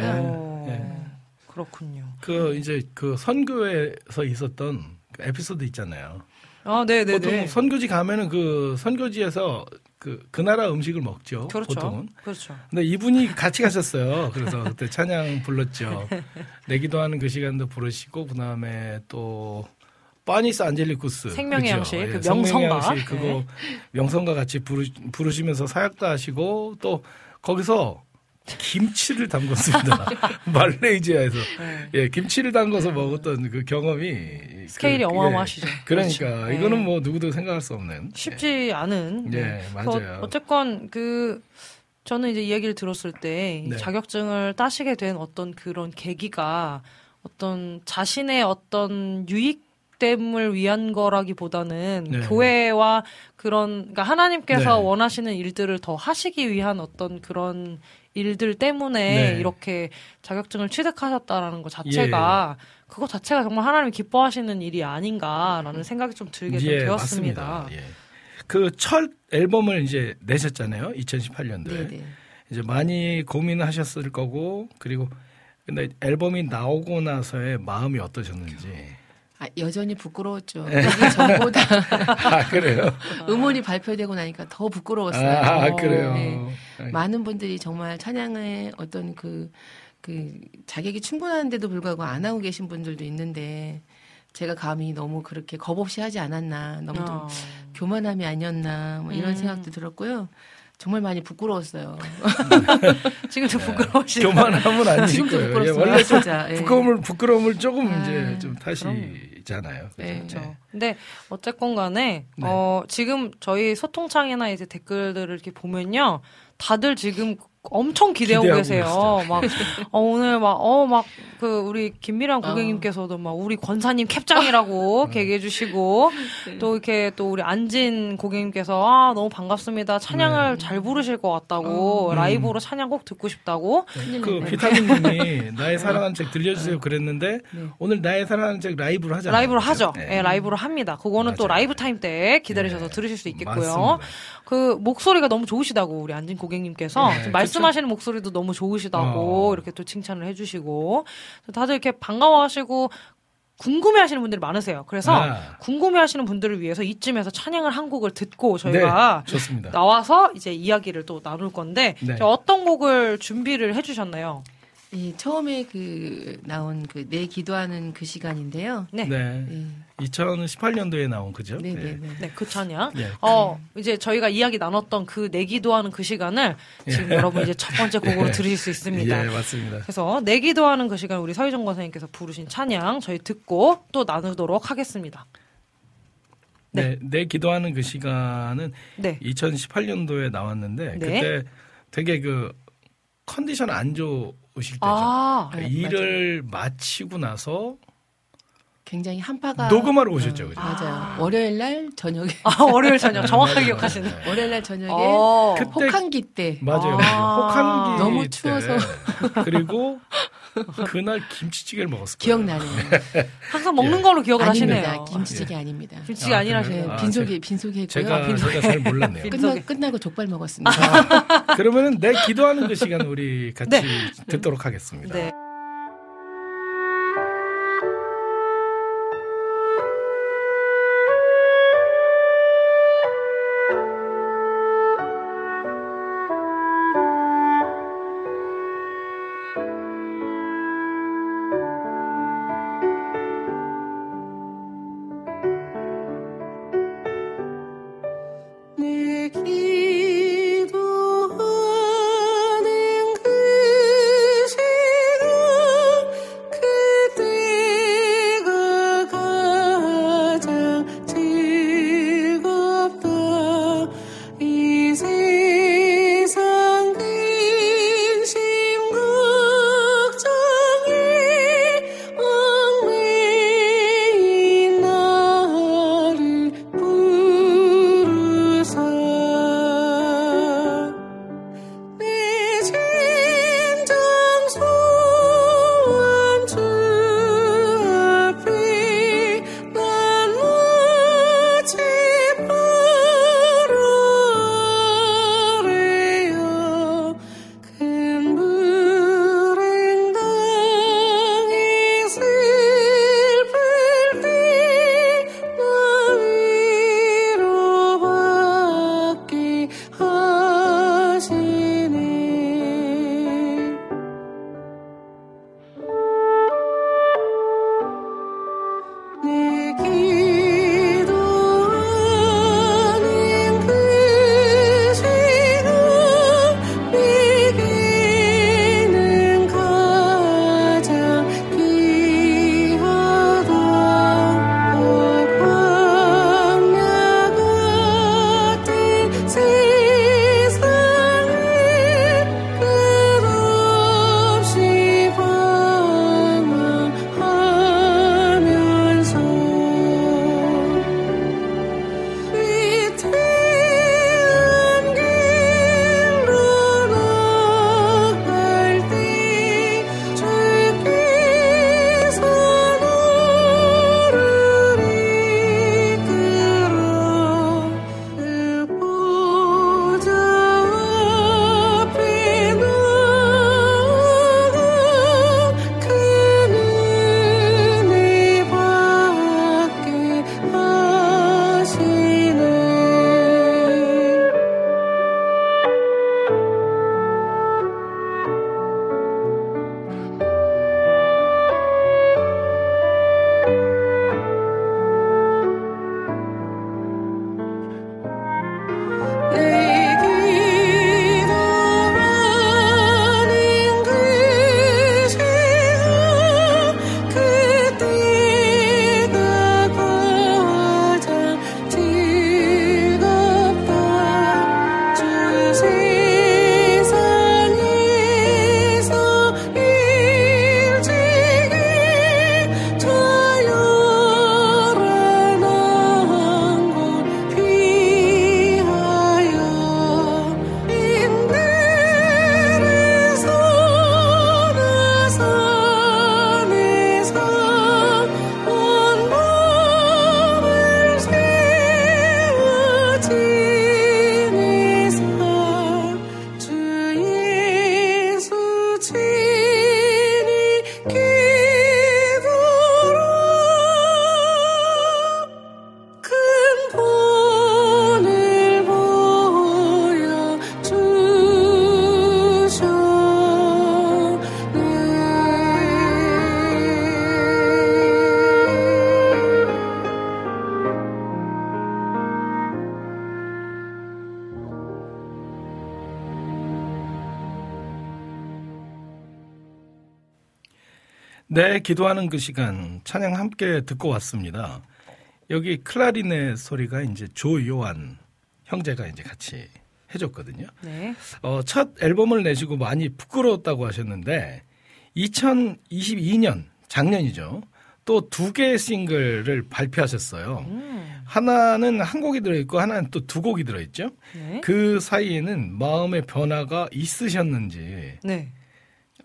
네. 어. 예. 그렇군요. 그 이제 그 선교에서 있었던 그 에피소드 있잖아요. 아, 네네네. 보통 선교지 가면은 그 선교지에서 그, 그 나라 음식을 먹죠. 그렇죠. 보통은. 그렇죠. 근데 이분이 같이 가셨어요. 그래서 그때 찬양 불렀죠. 내기도 하는 그 시간도 부르시고, 그 다음에 또, 빠니스 안젤리쿠스 생명의 그죠? 양식, 그 생명의 명성가. 양식 그거 네. 명성가 같이 부르, 부르시면서 사역도 하시고 또 거기서 김치를 담궜습니다. 말레이시아에서 네. 예 김치를 담궈서 먹었던 그 경험이 스케일이 그, 어마어마하시죠. 그러니까 그렇죠. 이거는 네. 뭐 누구도 생각할 수 없는 쉽지 않은. 예, 네. 맞아요. 어쨌건 그 저는 이제 이야기를 들었을 때이 네. 자격증을 따시게 된 어떤 그런 계기가 어떤 자신의 어떤 유익 됨을 위한 거라기보다는 네. 교회와 그런 그러니까 하나님께서 네. 원하시는 일들을 더 하시기 위한 어떤 그런 일들 때문에 네. 이렇게 자격증을 취득하셨다라는 것 자체가 그거 자체가 정말 하나님 기뻐하시는 일이 아닌가라는 생각이 좀 들게 좀 예, 되었습니다. 예. 그첫 앨범을 이제 내셨잖아요. 2018년도에. 네네. 이제 많이 고민하셨을 거고 그리고 근데 앨범이 나오고 나서의 마음이 어떠셨는지. 아, 여전히 부끄러웠죠. 네. 그 전보다 아 그래요? 음원이 발표되고 나니까 더 부끄러웠어요. 아 그래요. 네. 네. 많은 분들이 정말 찬양의 어떤 그, 그 자격이 충분한데도 불구하고 안 하고 계신 분들도 있는데 제가 감히 너무 그렇게 겁 없이 하지 않았나, 너무 좀 어. 교만함이 아니었나, 뭐 이런 음. 생각도 들었고요. 정말 많이 부끄러웠어요. 지금도 부끄러우시죠? 교만함은 아니실 지금도 거예요. 예. 원래 좀 진짜. 예. 부끄러움을 부끄러움을 조금 아, 이제 좀 타시잖아요. 그죠? 네. 그렇죠. 근데 어쨌건 간에 네. 어 지금 저희 소통창이나 이제 댓글들을 이렇게 보면요. 다들 지금 엄청 기대하고, 기대하고 계세요. 막 어, 오늘 막 어 막 그 우리 어. 김미란 고객님께서도 막 우리 권사님 캡장이라고 네. 얘기해 주시고 또 이렇게 또 우리 안진 고객님께서 아 너무 반갑습니다. 찬양을 잘 부르실 것 같다고 라이브로 찬양 꼭 듣고 싶다고 큰일 그 났네. 비타민님이 나의 사랑하는 책 들려주세요 그랬는데 네. 오늘 나의 사랑하는 책 라이브로 하잖아요. 라이브로? 하죠. 네. 예, 라이브로 합니다. 그거는 또 맞아요. 라이브 타임 때 기다리셔서 네. 들으실 수 있겠고요. 맞습니다. 그 목소리가 너무 좋으시다고 우리 안진 고객님께서 네, 말씀하시는 목소리도 너무 좋으시다고 어. 이렇게 또 칭찬을 해주시고 다들 이렇게 반가워하시고 궁금해하시는 분들이 많으세요. 그래서 아. 궁금해하시는 분들을 위해서 이쯤에서 찬양을 한 곡을 듣고 저희가 네. 나와서 이제 이야기를 또 나눌 건데 네. 저 어떤 곡을 준비를 해주셨나요? 예, 처음에 그 나온 그 내 기도하는 그 시간인데요. 네, 네. 예. 2018년도에 나온 그죠? 네 네 네. 네, 그 찬양. 예. 어, 이제 저희가 이야기 나눴던 그 내 기도하는 그 시간을 지금 여러분 이제 첫 번째 곡으로 들으실 수 있습니다. 예, 맞습니다. 그래서 내 기도하는 그 시간 우리 서희정 권사님께서 부르신 찬양 저희 듣고 또 나누도록 하겠습니다. 네. 내 기도하는 그 시간은 네. 2018년도에 나왔는데 네. 그때 되게 그 컨디션 안 좋 으실 때죠. 아, 네, 일을 마치고 나서 굉장히 한파가 녹음하러 오셨죠, 그죠? 맞아요. 월요일 날 저녁에 아, 월요일 저녁 정확하게 맞아요. 기억하시네. 네. 월요일 날 저녁에 어. 그때 혹한기 때 맞아요. 아. 맞아요. 혹한기 너무 때 추워서. 그리고 그날 김치찌개를 먹었을 거예요. 기억나네요. 항상 먹는 걸로 기억을 아닙니다. 하시네요. 김치찌개 아닙니다. 김치찌개 아? 네, 아, 빈속에 빈속에 했고요. 제가 제가 잘 몰랐네요. 빈- 끝나 빈속에. 끝나고 족발 먹었습니다. 그러면은 내 기도하는 그 시간 우리 같이 네. 듣도록 하겠습니다. 네. 네, 기도하는 그 시간 찬양 함께 듣고 왔습니다. 여기 클라리넷 소리가 이제 조요한 형제가 이제 같이 해줬거든요. 네. 어, 첫 앨범을 내시고 많이 부끄러웠다고 하셨는데 2022년 작년이죠. 또 두 개의 싱글을 발표하셨어요. 음. 하나는 한 곡이 들어있고 하나는 또 두 곡이 들어있죠. 네. 그 사이에는 마음의 변화가 있으셨는지 네.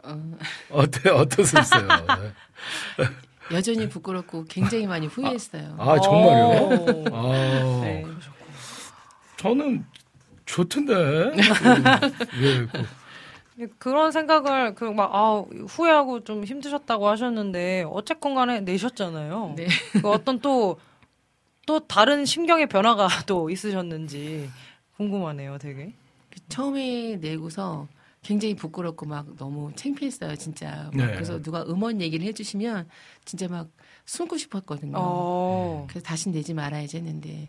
어, 어때 어떠셨어요? 여전히 부끄럽고 굉장히 많이 후회했어요. 아 정말요? 오. 아, 네. 저는 좋던데. 그, 예, 그, 그런 생각을 그 막 아, 후회하고 좀 힘드셨다고 하셨는데 어쨌건 간에 내셨잖아요. 네. 그 어떤 또또 다른 심경의 변화가 또 있으셨는지 궁금하네요, 되게. 처음에 내고서 굉장히 부끄럽고 막 너무 창피했어요, 진짜. 막 네. 그래서 누가 음원 얘기를 해주시면 진짜 막 숨고 싶었거든요. 어. 그래서 다시 내지 말아야지 했는데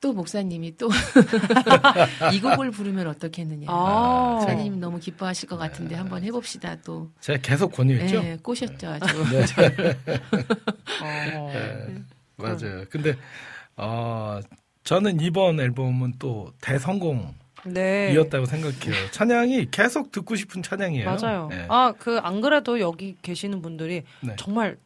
또 목사님이 또 이 곡을 부르면 어떻겠느냐. 아. 목사님 너무 기뻐하실 것 같은데 한번 해봅시다 또. 제가 계속 권유했죠. 네, 꼬셨죠 아주. 어. 네, 맞아요. 근데 어, 저는 이번 앨범은 또 대성공 이었다고 네. 생각해요. 찬양이 계속 듣고 싶은 찬양이에요. 맞아요. 네. 아, 그 안 그래도 여기 계시는 분들이 네. 정말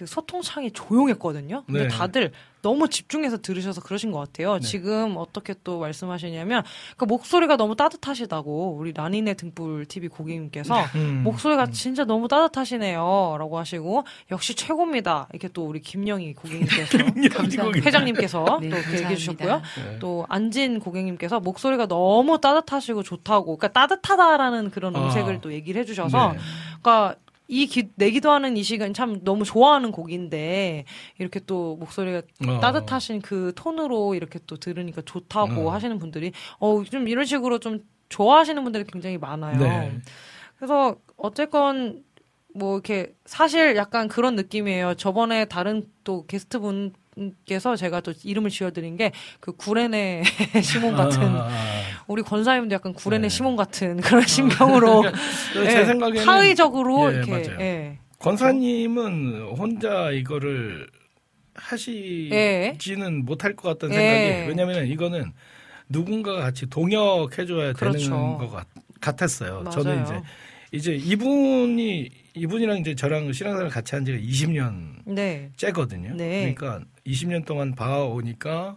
그 소통창이 조용했거든요. 근데 네. 다들 너무 집중해서 들으셔서 그러신 것 같아요. 네. 지금 어떻게 또 말씀하시냐면 그 목소리가 너무 따뜻하시다고 우리 라니네 등불 TV 고객님께서 음, 목소리가 음. 진짜 너무 따뜻하시네요라고 하시고 역시 최고입니다. 이렇게 또 우리 김영희 고객님께서 감사합니다. 회장님께서 네, 또 얘기해. 주셨고요. 네. 또 안진 고객님께서 목소리가 너무 따뜻하시고 좋다고, 그러니까 따뜻하다라는 그런 아. 음색을 또 얘기를 해주셔서, 네. 그러니까 이 기, 내 기도하는 이 시간 참 너무 좋아하는 곡인데 이렇게 또 목소리가 어. 따뜻하신 그 톤으로 이렇게 또 들으니까 좋다고 어. 하시는 분들이 어 좀 이런 식으로 좀 좋아하시는 분들이 굉장히 많아요. 네. 그래서 어쨌건 뭐 이렇게 사실 약간 그런 느낌이에요. 저번에 다른 또 게스트 분 께서 제가 또 이름을 지어드린 게 그 구레네 시몬 같은 아, 아, 우리 권사님도 약간 구레네 네. 시몬 같은 그런 심경으로 아. 제 예, 생각에는 사의적으로 예, 이렇게. 예. 권사님은 혼자 이거를 예. 하시지는 못할 것 같다는 예. 생각이 왜냐하면 이거는 누군가가 같이 동역해줘야 그렇죠. 되는 것 같, 같았어요. 맞아요. 저는 이제 이제 이분이 이분이랑 이제 저랑 신앙생활 같이 한 지가 20년 네. 째거든요. 네. 그러니까 20년 동안 봐오니까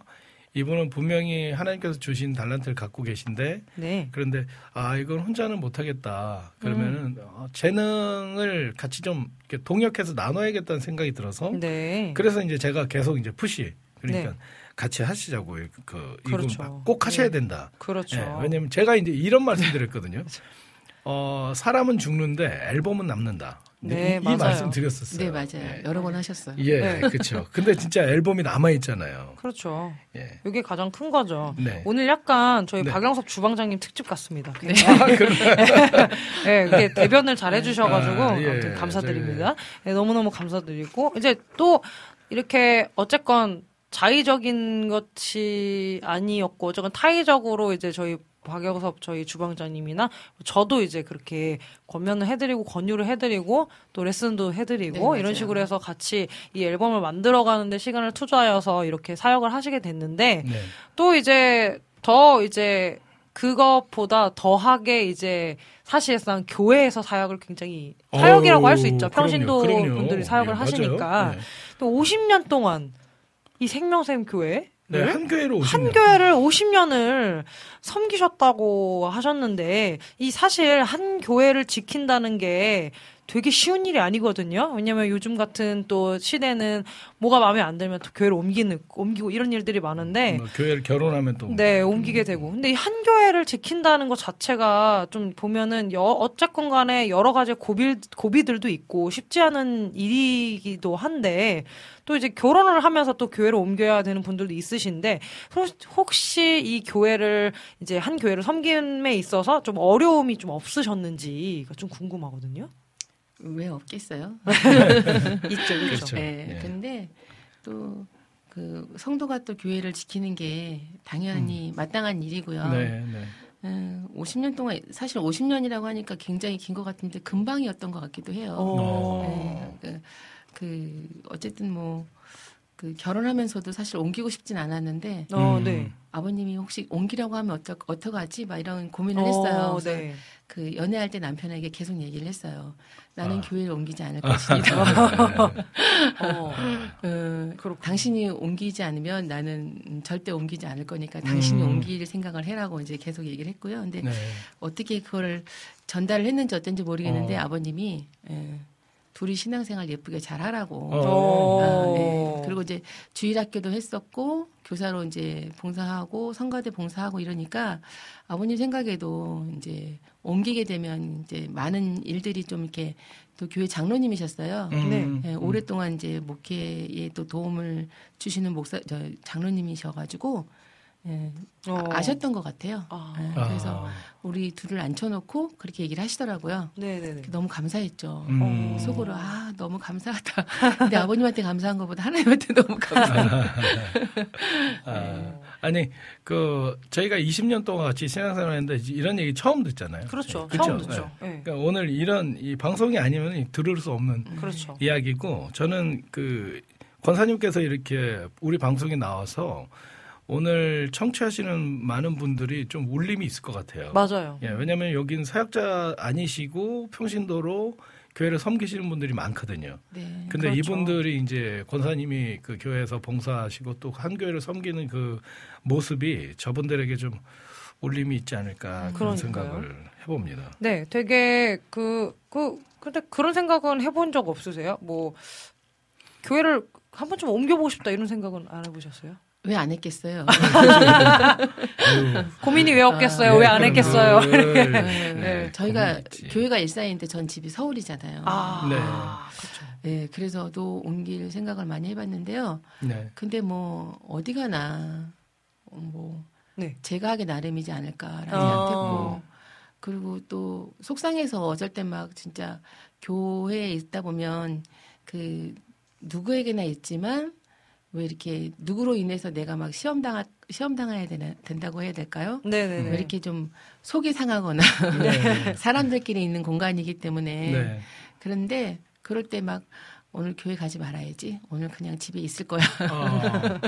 이분은 분명히 하나님께서 주신 달란트를 갖고 계신데 네. 그런데 아 이건 혼자는 못하겠다. 그러면은 어, 재능을 같이 좀 이렇게 동역해서 나눠야겠다는 생각이 들어서 네. 그래서 이제 제가 계속 이제 푸시 그러니까 네. 같이 하시자고 그 그렇죠. 이건 꼭 하셔야 네. 된다. 그렇죠. 예, 왜냐면 제가 이제 이런 말씀드렸거든요. 어 사람은 죽는데 앨범은 남는다. 네, 이, 이 맞아요. 말씀 드렸었어요. 네 맞아요. 여러 번 하셨어요. 예, 네. 그렇죠. 근데 진짜 앨범이 남아 있잖아요. 그렇죠. 예. 이게 가장 큰 거죠. 네. 오늘 약간 저희 네. 박영섭 주방장님 특집 같습니다. 아, 그래. 네, 이게 대변을 잘 해주셔가지고 아, 예. 감사드립니다. 네, 너무너무 감사드리고 이제 또 이렇게 어쨌건 자의적인 것이 아니었고 어쨌건 타의적으로 이제 저희 박영섭 저희 주방장님이나 저도 이제 그렇게 권면을 해드리고 권유를 해드리고 또 레슨도 해드리고 네. 이런 식으로 해서 같이 이 앨범을 만들어가는데 시간을 투자하여서 이렇게 사역을 하시게 됐는데 네. 또 이제 더 이제 그것보다 더하게 이제 사실상 교회에서 사역을 굉장히 사역이라고 할 수 있죠. 평신도 그럼요, 그럼요. 분들이 사역을 예, 맞아요. 하시니까 네. 또 50년 동안 이 생명샘 교회 네, 한 교회로 오시면 한 교회를 50년을 섬기셨다고 하셨는데 이 사실 한 교회를 지킨다는 게 되게 쉬운 일이 아니거든요. 왜냐면 요즘 같은 또 시대는 뭐가 마음에 안 들면 또 교회를 옮기는 옮기고 이런 일들이 많은데 뭐 교회를 결혼하면 또 네, 옮기게 되고. 근데 이 한 교회를 지킨다는 것 자체가 좀 보면은 여, 어쨌건 간에 여러 가지 고비, 고비들도 있고 쉽지 않은 일이기도 한데 또 이제 결혼을 하면서 또 교회를 옮겨야 되는 분들도 있으신데 혹- 혹시 이 교회를 이제 한 교회를 섬김에 있어서 좀 어려움이 좀 없으셨는지가 좀 궁금하거든요. 왜 없겠어요? 있죠, 그렇죠. 그렇죠. 네. 예. 근데 또 그 성도가 또 교회를 지키는 게 당연히 마땅한 일이고요. 네, 네. 예, 50년 동안 사실 50년이라고 하니까 굉장히 긴 것 같은데 금방이었던 것 같기도 해요. 어. 예, 그, 그 어쨌든 뭐 그 결혼하면서도 사실 옮기고 싶진 않았는데 어, 음. 네. 아버님이 혹시 옮기라고 하면 어떡 어떡하지? 막 이런 고민을 어, 했어요. 네. 그 연애할 때 남편에게 계속 얘기를 했어요. 나는 아. 교회를 옮기지 않을 것이다. 어. 어, 그렇군요. 당신이 옮기지 않으면 나는 음, 절대 옮기지 않을 거니까 당신이 음. 옮길 생각을 해라고 이제 계속 얘기를 했고요. 근데 네. 어떻게 그거를 전달을 했는지 어쩐지 모르겠는데 어. 아버님이 예, 둘이 신앙생활 예쁘게 잘 하라고. 어. 아, 예. 그리고 이제 주일학교도 했었고 교사로 이제 봉사하고 성가대 봉사하고 이러니까 아버님 생각에도 이제 옮기게 되면 이제 많은 일들이 좀 이렇게 또 교회 장로님이셨어요. 음, 네. 음. 예, 오랫동안 이제 목회에 또 도움을 주시는 목사 저 장로님이셔가지고 예, 어. 아셨던 것 같아요. 아. 예, 아. 그래서 우리 둘을 앉혀놓고 그렇게 얘기를 하시더라고요. 네네네. 너무 감사했죠. 음. 속으로 아 너무 감사하다. 근데 아버님한테 감사한 것보다 하나님한테 너무 감사하다. 아, 아니 그 저희가 20년 동안 같이 신앙생활했는데 이런 얘기 처음 듣잖아요. 그렇죠. 그쵸? 처음 듣죠. 네. 네. 그러니까 오늘 이런 이 방송이 아니면 들을 수 없는 그렇죠. 이야기고 저는 그 권사님께서 이렇게 우리 방송에 나와서 오늘 청취하시는 많은 분들이 좀 울림이 있을 것 같아요. 맞아요. 예, 왜냐하면 여긴 사역자 아니시고 평신도로 교회를 섬기시는 분들이 많거든요. 네. 근데 그렇죠. 이분들이 이제 권사님이 그 교회에서 봉사하시고 또 한 교회를 섬기는 그 모습이 저분들에게 좀 울림이 있지 않을까 그런 그러니까요. 생각을 해봅니다. 네, 되게 그, 그, 근데 그런 생각은 해본 적 없으세요? 뭐, 교회를 한 번쯤 옮겨보고 싶다 이런 생각은 안 해보셨어요? 왜 안 했겠어요? 고민이 왜 없겠어요? 네, 왜안 그런 했겠어요? 네, 네, 저희가 고민이 있지. 교회가 일산인데 전 집이 서울이잖아요. 아, 네. 그렇죠. 네, 그래서도 옮길 생각을 많이 해봤는데요. 네. 근데 뭐 어디 가나 어, 뭐 네. 제가 하기 나름이지 않을까라는 어. 생각했고 그리고 또 속상해서 어쩔 때 막 진짜 교회에 있다 보면 그 누구에게나 있지만 왜 이렇게 누구로 인해서 내가 막 시험 당하 시험 당해야 되나, 된다고 해야 될까요? 네네네. 왜 이렇게 좀 속이 상하거나 네. 사람들끼리 있는 공간이기 때문에 네. 그런데 그럴 때 막 오늘 교회 가지 말아야지. 오늘 그냥 집에 있을 거야. 아,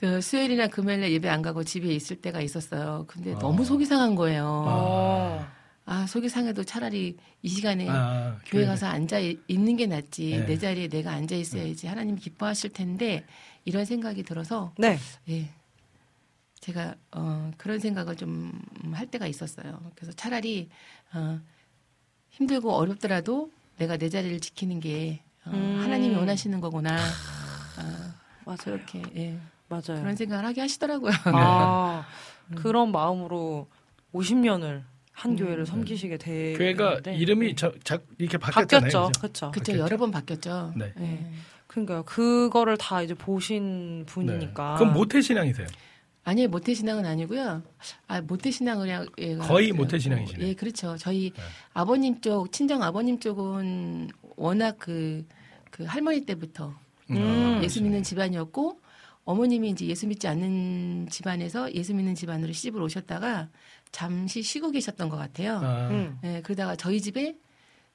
그 수요일이나 금요일에 예배 안 가고 집에 있을 때가 있었어요. 근데 아. 너무 속이 상한 거예요. 어. 아, 속이 상해도 차라리 이 시간에 아, 교회 가서 앉아 이- 있는 게 낫지. 네. 내 자리에 내가 앉아 있어야지. 하나님 기뻐하실 텐데 이런 생각이 들어서 네. 예. 제가 어, 그런 생각을 좀 할 때가 있었어요. 그래서 차라리 어, 힘들고 어렵더라도 내가 내 자리를 지키는 게 어, 음. 하나님이 원하시는 거구나. 어, 맞아요. 그렇게 예. 맞아요. 그런 생각을 하게 하시더라고요. 아, 음. 그런 마음으로 50년을 한 음. 교회를 섬기시게 되 교회가 이름이 자, 자, 이렇게 바뀌었잖아요. 네. 바뀌었죠. 그죠? 그렇죠. 여러 번 바뀌었죠. 네. 예. 그러니까요. 그거를 다 이제 보신 분이니까. 네. 그럼 모태 신앙이세요? 아니 모태 신앙은 아니고요. 아 모태 신앙을 예, 거의 모태 신앙이시네. 예, 그렇죠. 저희 네. 아버님 쪽 친정 아버님 쪽은 워낙 그, 그 할머니 때부터 음. 예수 믿는 집안이었고 어머님이 이제 예수 믿지 않는 집안에서 예수 믿는 집안으로 시집을 오셨다가 잠시 쉬고 계셨던 것 같아요. 아, 음. 예, 그러다가 저희 집에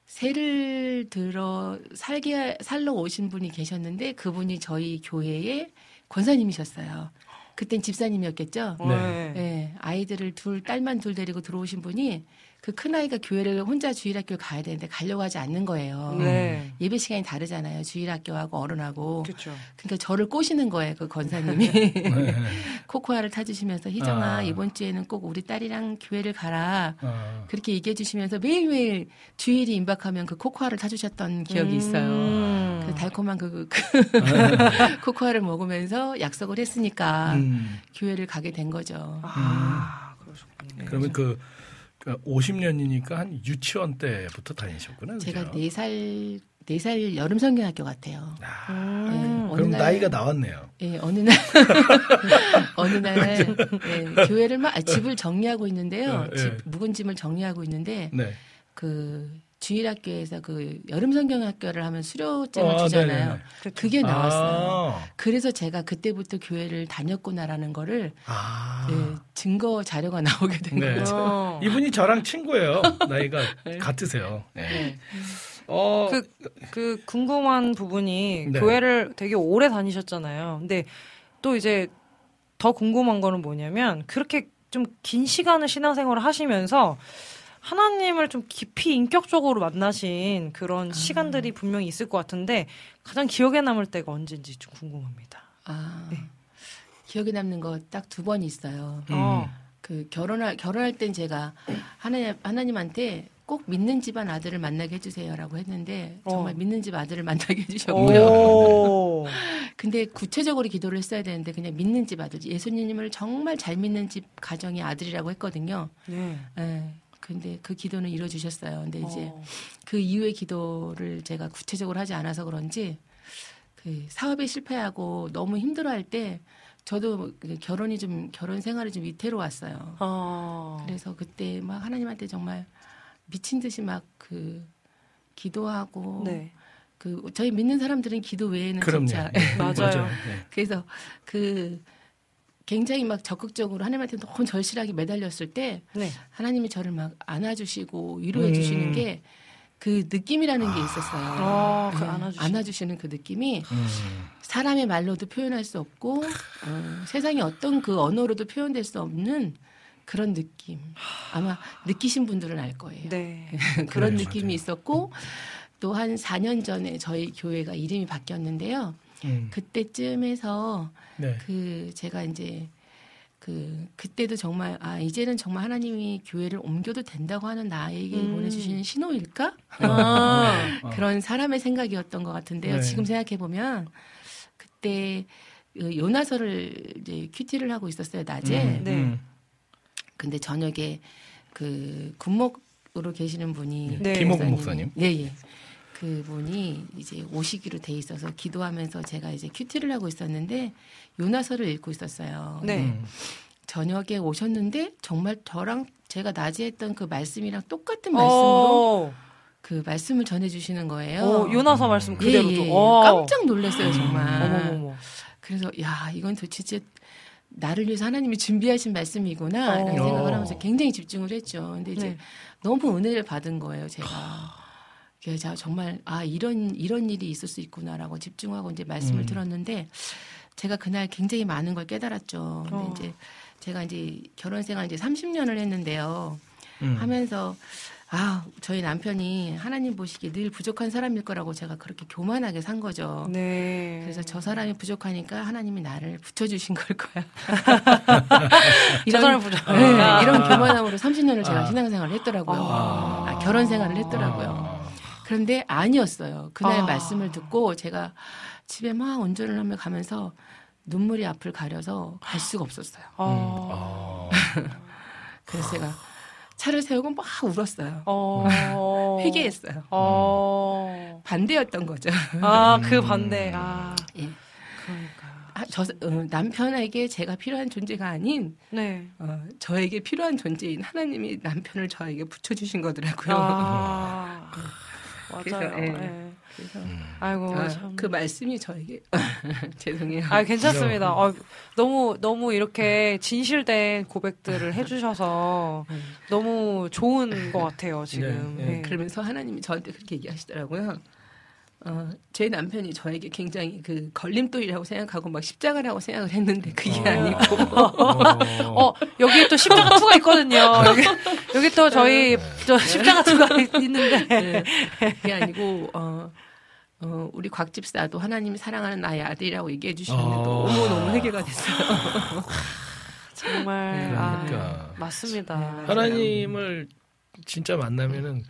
새를 들어 살게 살러 오신 분이 계셨는데 그분이 저희 교회의 권사님이셨어요. 그땐 집사님이었겠죠. 네. 예, 아이들을 둘 딸만 둘 데리고 들어오신 분이 그 큰 아이가 교회를 혼자 주일학교를 가야 되는데 가려고 하지 않는 거예요. 네. 예배 시간이 다르잖아요. 주일학교하고 어른하고. 그렇죠. 그러니까 저를 꼬시는 거예요. 그 권사님이 네. 코코아를 타주시면서 희정아 아. 이번 주에는 꼭 우리 딸이랑 교회를 가라. 아, 그렇게 얘기해 주시면서 매일매일 주일이 임박하면 그 코코아를 타주셨던 기억이 있어요. 음. 그 달콤한 그, 그 코코아를 먹으면서 약속을 했으니까 음. 교회를 가게 된 거죠. 아, 그러셨군요. 그러면 그 50년이니까 한 유치원 때부터 다니셨구나. 제가 그죠? 네살 네 살 여름 성경학교 같아요. 아, 음. 네, 그럼 날- 나이가 나왔네요. 예, 어느 날 어느 날 예, 교회를 막 아, 집을 정리하고 있는데요. 예, 집 예. 묵은 짐을 정리하고 있는데 네. 그 주일학교에서 그 여름 성경학교를 하면 수료증을 아, 주잖아요. 네네네. 그게 나왔어요. 아, 그래서 제가 그때부터 교회를 다녔구나라는 거를 아. 예, 증거 자료가 나오게 된 네. 거죠. 어. 이분이 저랑 친구예요. 나이가 네. 같으세요. 네. 어, 그, 그 궁금한 부분이 네. 교회를 되게 오래 다니셨잖아요. 근데 또 이제 더 궁금한 거는 뭐냐면 그렇게 좀 긴 시간을 신앙생활을 하시면서 하나님을 좀 깊이 인격적으로 만나신 그런 시간들이 분명히 있을 것 같은데 가장 기억에 남을 때가 언제인지 좀 궁금합니다. 아, 네. 기억에 남는 거 딱 두 번 있어요. 음. 어. 그 결혼할 결혼할 땐 제가 하나님 하나님한테 꼭 믿는 집안 아들을 만나게 해주세요라고 했는데 정말 어. 믿는 집 아들을 만나게 해주셨고요. 오. 근데 구체적으로 기도를 했어야 되는데 그냥 믿는 집 아들 예수님을 정말 잘 믿는 집 가정의 아들이라고 했거든요. 네. 예. 근데 그 기도는 이루어주셨어요. 근데 이제 어. 그 이후의 기도를 제가 구체적으로 하지 않아서 그런지 그 사업에 실패하고 너무 힘들어할 때 저도 그 결혼이 좀 결혼 생활이 좀 위태로웠어요. 어. 그래서 그때 막 하나님한테 정말 미친 듯이 막 그 기도하고 네. 그 저희 믿는 사람들은 기도 외에는 그럼요. 진짜 네. 맞아요. 네. 그래서 그 굉장히 막 적극적으로 하나님한테 너무 절실하게 매달렸을 때 네. 하나님이 저를 막 안아주시고 위로해 음. 주시는 게 그 느낌이라는 게 있었어요. 아, 그 네, 안아주시는- 안아주시 는 그 느낌이 음. 사람의 말로도 표현할 수 없고 어, 세상의 어떤 그 언어로도 표현될 수 없는 그런 느낌. 아마 느끼신 분들은 알 거예요. 네. 그런 네, 느낌이 맞아요. 있었고 또 한 4년 전에 저희 교회가 이름이 바뀌었는데요. 음. 그때쯤에서 네. 그 제가 이제 그 그때도 정말 아 이제는 정말 하나님이 교회를 옮겨도 된다고 하는 나에게 음. 보내주시는 신호일까 아. 어. 그런 사람의 생각이었던 것 같은데요. 네. 지금 생각해 보면 그때 그 요나서를 이제 큐티를 하고 있었어요 낮에. 음, 네. 음. 근데 저녁에 그 군목 으로 계시는 분이 네. 목사님이- 목사님. 네, 예. 그분이 이제 오시기로 돼 있어서 기도하면서 제가 이제 큐티를 하고 있었는데 요나서를 읽고 있었어요. 네. 음. 저녁에 오셨는데 정말 저랑 제가 낮에 했던 그 말씀이랑 똑같은 말씀으로 어. 그 말씀을 전해 주시는 거예요. 오, 요나서 말씀 예, 그대로 예. 또. 어. 깜짝 놀랐어요, 정말. 어머머머. 그래서 야, 이건 도대체 진짜 나를 위해서 하나님이 준비하신 말씀이구나 라는 어. 생각을 하면서 굉장히 집중을 했죠. 근데 이제 네. 너무 은혜를 받은 거예요, 제가. 그래서 제가 정말 아 이런 이런 일이 있을 수 있구나라고 집중하고 이제 말씀을 음. 들었는데 제가 그날 굉장히 많은 걸 깨달았죠. 근데 어. 이제 제가 이제 결혼 생활 이제 30년을 했는데요. 음. 하면서 아 저희 남편이 하나님 보시기에 늘 부족한 사람일 거라고 제가 그렇게 교만하게 산 거죠. 네. 그래서 저 사람이 부족하니까 하나님이 나를 붙여주신 걸 거야. 저 사람이 네, 부족하니까. 이런 교만함으로 30년을 제가 아. 신앙생활을 했더라고요. 아. 아, 결혼 생활을 했더라고요. 아. 그런데 아니었어요. 그날 아. 말씀을 듣고 제가 집에 막 운전을 하며 가면서 눈물이 앞을 가려서 갈 수가 없었어요. 어. 아. 그래서 제가 차를 세우고 막 울었어요. 어. 회개했어요. 어. 반대였던 거죠. 아, 그 반대. 아. 예. 그러니까. 아, 저 어, 남편에게 제가 필요한 존재가 아닌 네. 어, 저에게 필요한 존재인 하나님이 남편을 저에게 붙여주신 거더라고요. 아. 그래서, 맞아요. 예. 예. 그래서 아이고, 아, 참. 그 말씀이 저에게 죄송해요. 아, 괜찮습니다. 어, 너무, 너무 이렇게 진실된 고백들을 해주셔서 너무 좋은 것 같아요, 지금. 네, 네. 네. 그러면서 하나님이 저한테 그렇게 얘기하시더라고요. 어, 제 남편이 저에게 굉장히 그 걸림돌이라고 생각하고 막 십자가라고 생각을 했는데 그게 아니고 어, 여기에 또 십자가 2가 있거든요. 여기, 여기 또 저희, 저 십자가 2가 있는데. 네, 그게 아니고 어, 어, 우리 곽 집사도 하나님이 사랑하는 나의 아들이라고 얘기해 주시는데 어. 너무 너무 회개가 됐어요. 정말, 그러니까. 아, 맞습니다. 하나님을 진짜 만나면은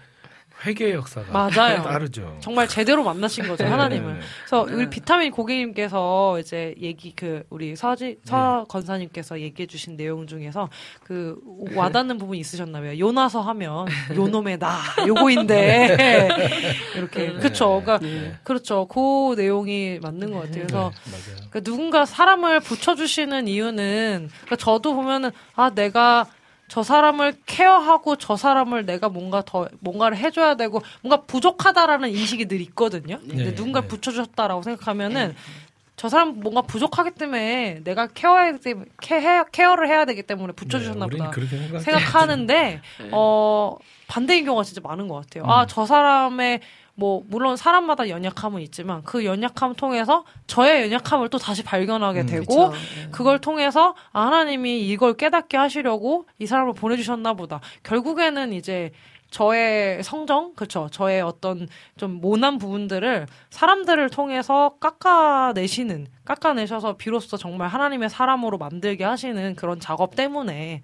회개 역사가 맞아요. 따르죠. 정말 제대로 만나신 거죠, 네, 하나님을. 네, 네. 그래서 우리 비타민 고객님께서 이제 얘기 그 우리 서지 서 건사님께서 얘기해 주신 내용 중에서 그 와닿는 부분 이 있으셨나봐요. 요나서 하면 요놈의 나 요거인데 이렇게 그쵸. 그러니까 네. 그렇죠. 그 내용이 맞는 것 같아요. 그래서. 그러니까 누군가 사람을 붙여주시는 이유는 그러니까 저도 보면은 아 내가 저 사람을 케어하고 저 사람을 내가 뭔가 더 뭔가를 해줘야 되고 뭔가 부족하다라는 인식이 늘 있거든요. 근데 네, 누군가 네. 를 붙여주셨다라고 생각하면은 저 사람 뭔가 부족하기 때문에 내가 케어해야 돼, 케어, 케어를 해야 되기 때문에 붙여주셨나 네, 우리는 보다 생각하는데 어 반대인 경우가 진짜 많은 것 같아요. 아저 사람의 뭐 물론 사람마다 연약함은 있지만 그 연약함 통해서 저의 연약함을 또 다시 발견하게 음, 되고 그쵸. 예. 그걸 통해서 아, 하나님이 이걸 깨닫게 하시려고 이 사람을 보내주셨나 보다. 결국에는 이제 저의 성정, 그쵸. 저의 어떤 좀 모난 부분들을 사람들을 통해서 깎아내시는, 깎아내셔서 비로소 정말 하나님의 사람으로 만들게 하시는 그런 작업 때문에,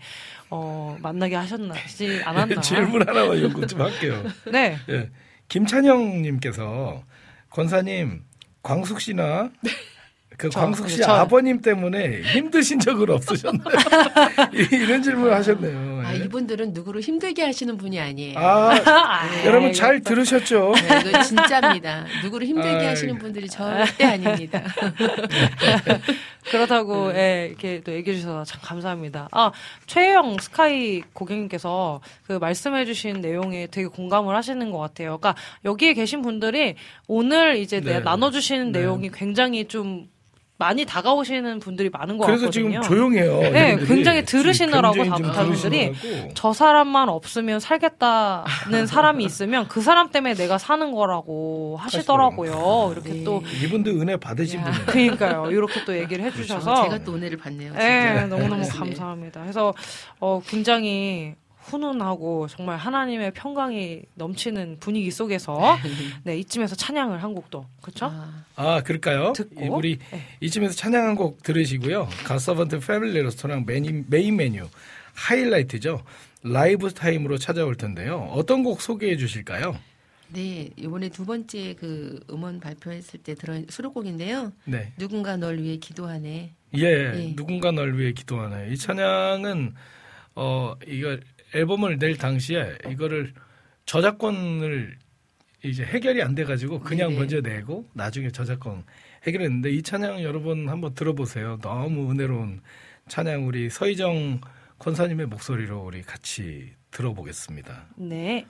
어, 만나게 하셨나지 않았나. 질문 하나만 요구 좀 할게요. 네. 예. 김찬영님께서 권사님 광숙 씨나 그 저, 광숙 씨 저. 아버님 때문에 힘드신 적은 없으셨나요? 이- 이런 질문을 하셨네요. 아, 예. 이분들은 누구를 힘들게 하시는 분이 아니에요. 아, 아, 여러분 잘 들으셨죠? 네, 이거 진짜입니다. 누구를 힘들게 아이. 하시는 분들이 절대 아닙니다. 그렇다고 예, 이렇게 또 얘기해 주셔서 참 감사합니다. 아 최혜영 스카이 고객님께서 그 말씀해주신 내용에 되게 공감을 하시는 것 같아요. 그러니까 여기에 계신 분들이 오늘 이제 네. 내 나눠주시는 네. 내용이 굉장히 좀 많이 다가오시는 분들이 많은 것 그래서 같거든요. 지금 조용해요. 네, 여러분들이. 굉장히 들으시느라고 다분들이. 저 사람만 없으면 살겠다는 사람이 있으면 그 사람 때문에 내가 사는 거라고 하시더라고요. 이렇게 네. 또 이분도 은혜 받으신 야. 분이에요. 그러니까요. 이렇게 또 얘기를 해주셔서 어, 제가 또 은혜를 받네요. 진짜. 네, 너무너무 네. 감사합니다. 그래서 어, 굉장히 훈훈하고 정말 하나님의 평강이 넘치는 분위기 속에서 네 이쯤에서 찬양을 한 곡도 그렇죠? 아, 아, 그럴까요? 듣고. 이- 우리 네. 이쯤에서 찬양 한 곡 들으시고요. 갓서번트 패밀리 레스토랑 메인, 메인 메뉴 하이라이트죠. 라이브 타임으로 찾아올 텐데요. 어떤 곡 소개해 주실까요? 네, 이번에 두 번째 그 음원 발표했을 때 들어 수록곡인데요. 네. 누군가 널 위해 기도하네. 예, 예. 누군가 널 위해 기도하네. 이 찬양은 어 이거 앨범을 낼 당시에 이거를 저작권을 이제 해결이 안 돼 가지고 그냥 네네. 먼저 내고 나중에 저작권 해결했는데 이 찬양 여러분 한번 들어보세요. 너무 은혜로운 찬양 우리 서희정 권사님의 목소리로 우리 같이 들어보겠습니다. 네.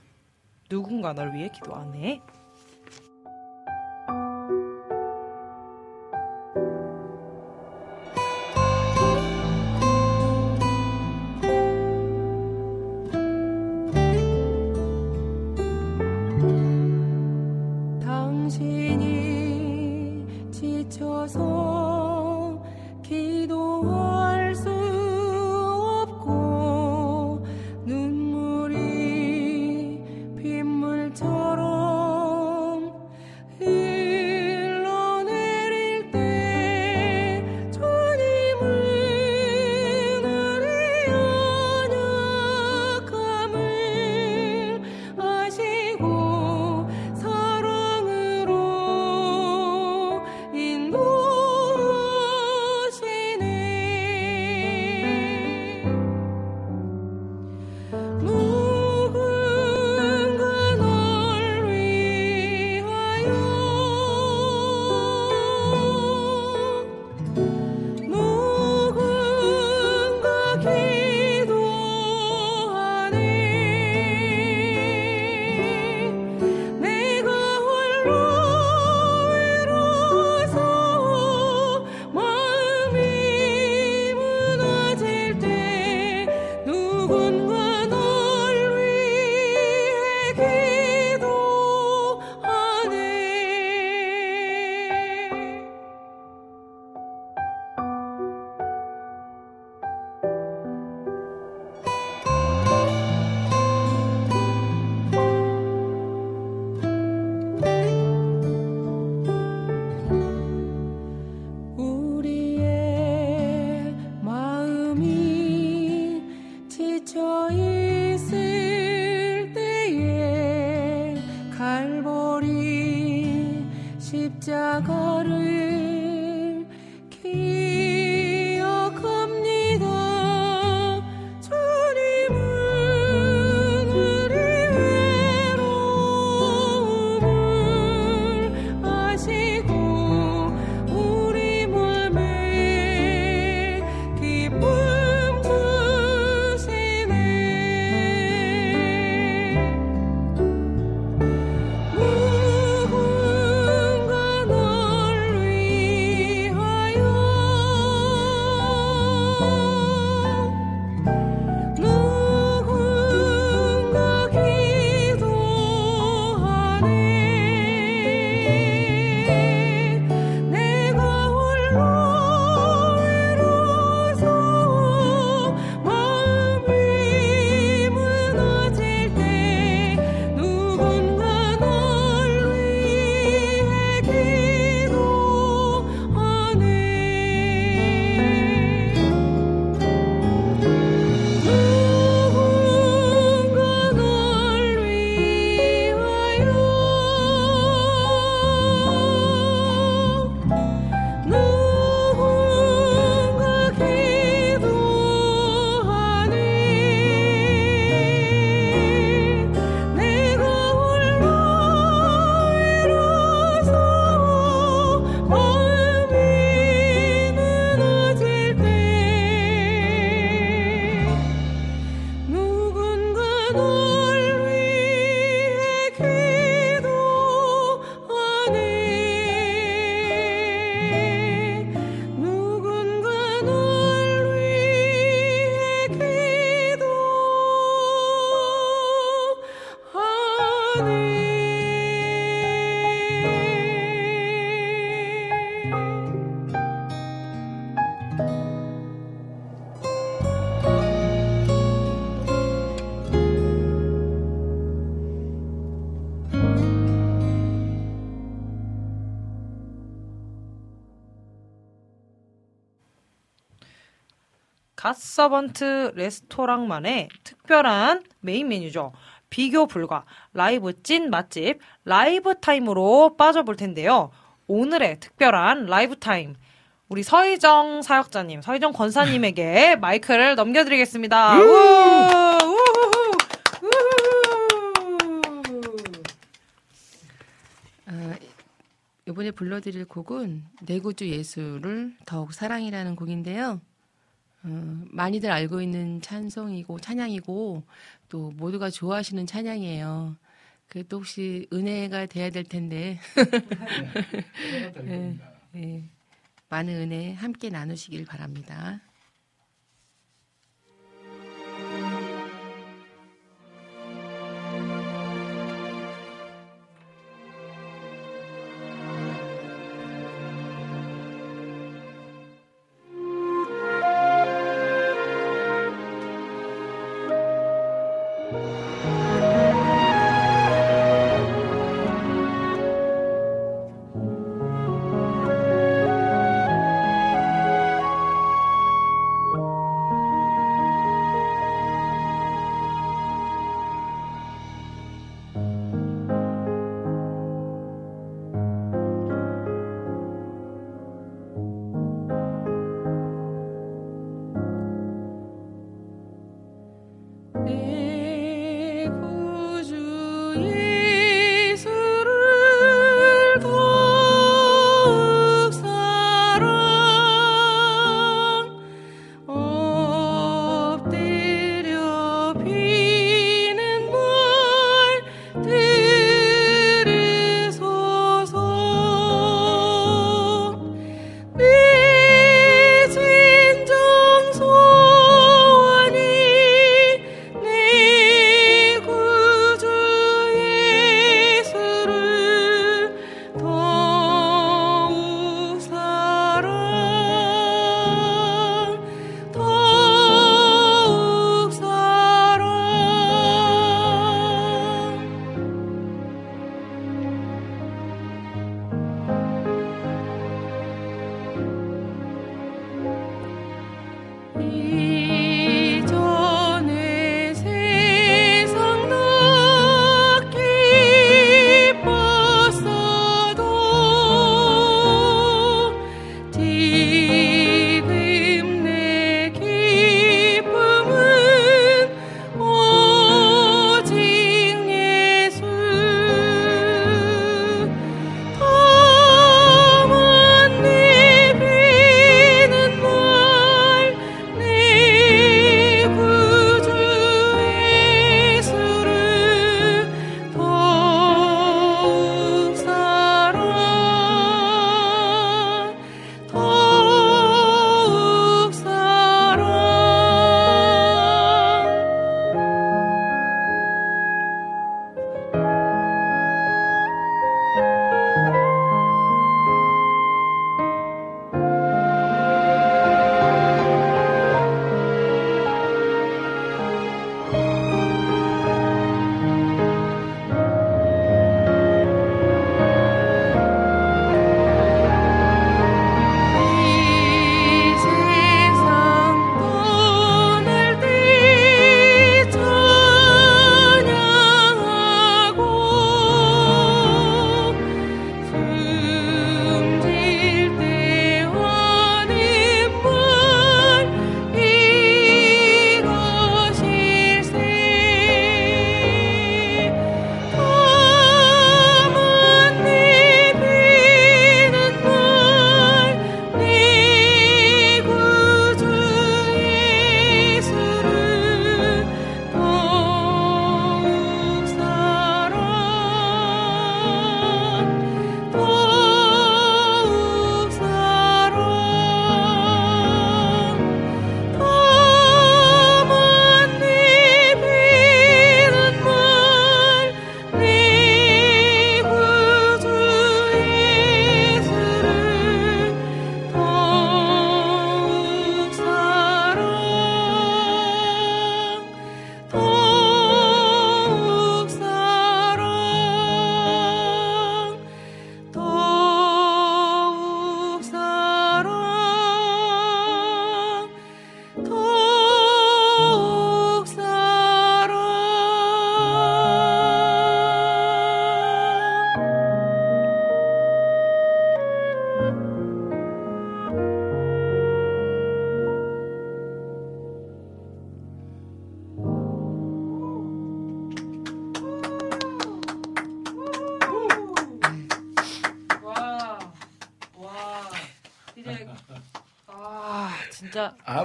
누군가 널 위해 기도하네. 갓서번트 레스토랑만의 특별한 메인 메뉴죠. 비교 불가 라이브 찐 맛집 라이브 타임으로 빠져볼 텐데요. 오늘의 특별한 라이브 타임 우리 서희정 사역자님, 서희정 권사님에게 마이크를 넘겨드리겠습니다. 우! 우후후! 우후후! 아, 이번에 불러드릴 곡은 내구주 예수를 더욱 사랑이라는 곡인데요. 어, 많이들 알고 있는 찬송이고 찬양이고 또 모두가 좋아하시는 찬양이에요. 그또 혹시 은혜가 돼야 될 텐데 예, 예. 많은 은혜 함께 나누시길 바랍니다.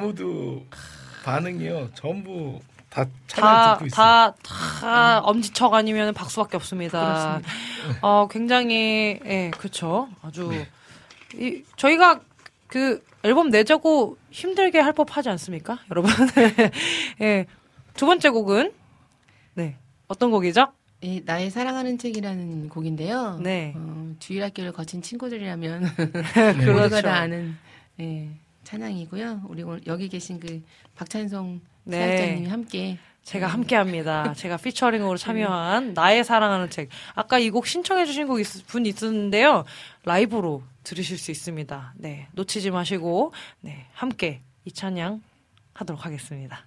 모두 반응이요. 전부 다 다, 다, 다 엄지척 아니면 박수밖에 없습니다. 그렇습니다. 어, 굉장히, 예, 그쵸. 아주, 네. 이, 저희가 그 앨범 내자고 힘들게 할 법 하지 않습니까? 여러분. 예. 예. 두 번째 곡은, 네. 어떤 곡이죠? 예, 나의 사랑하는 책이라는 곡인데요. 네. 어, 주일학교를 거친 친구들이라면, 네. 모두가 그렇죠. 다 아는, 예. 찬양이고요. 우리 오늘 여기 계신 그 박찬성 네. 사역자님이 함께 제가 네. 함께합니다. 제가 피처링으로 네. 참여한 나의 사랑하는 책. 아까 이 곡 신청해주신 곡 있, 분 있었는데요. 라이브로 들으실 수 있습니다. 네 놓치지 마시고 네 함께 이 찬양 하도록 하겠습니다.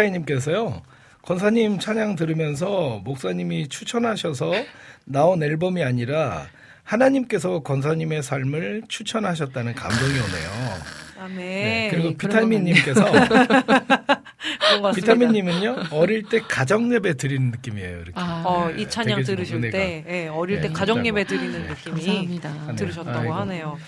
사이님께서요 권사님 찬양 들으면서 목사님이 추천하셔서 나온 앨범이 아니라 하나님께서 권사님의 삶을 추천하셨다는 감동이 오네요. 아멘. 네, 그리고 비타민님께서 비타민님은요 어릴 때 가정 예배 드리는 느낌이에요. 이렇게 아, 네, 어, 네, 이 찬양 들으실 예, 때 네, 어릴 때 가정 예배 드리는 네, 느낌이 감사합니다. 네, 들으셨다고 아이고. 하네요.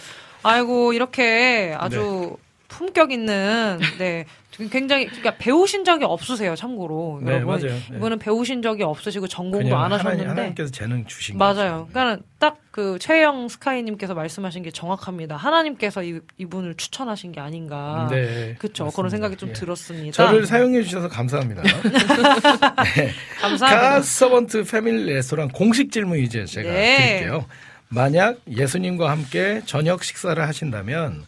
아이고 이렇게 아주 품격 있는 네 굉장히 그러니까 배우신 적이 없으세요 참고로 네, 여러분 맞아요. 네. 이거는 배우신 적이 없으시고 전공도 안 하나님, 하셨는데 하나님 께서 재능 주신 맞아요. 거죠. 그러니까 딱 그 최영 스카이님께서 말씀하신 게 정확합니다. 하나님께서 이, 이분을 추천하신 게 아닌가. 네, 그렇죠. 그런 생각이 좀 예. 들었습니다. 저를 사용해 주셔서 감사합니다. 감사합니다. 가서번트 패밀리 레스토랑 공식 질문 이제 제가 네. 드릴게요. 만약 예수님과 함께 저녁 식사를 하신다면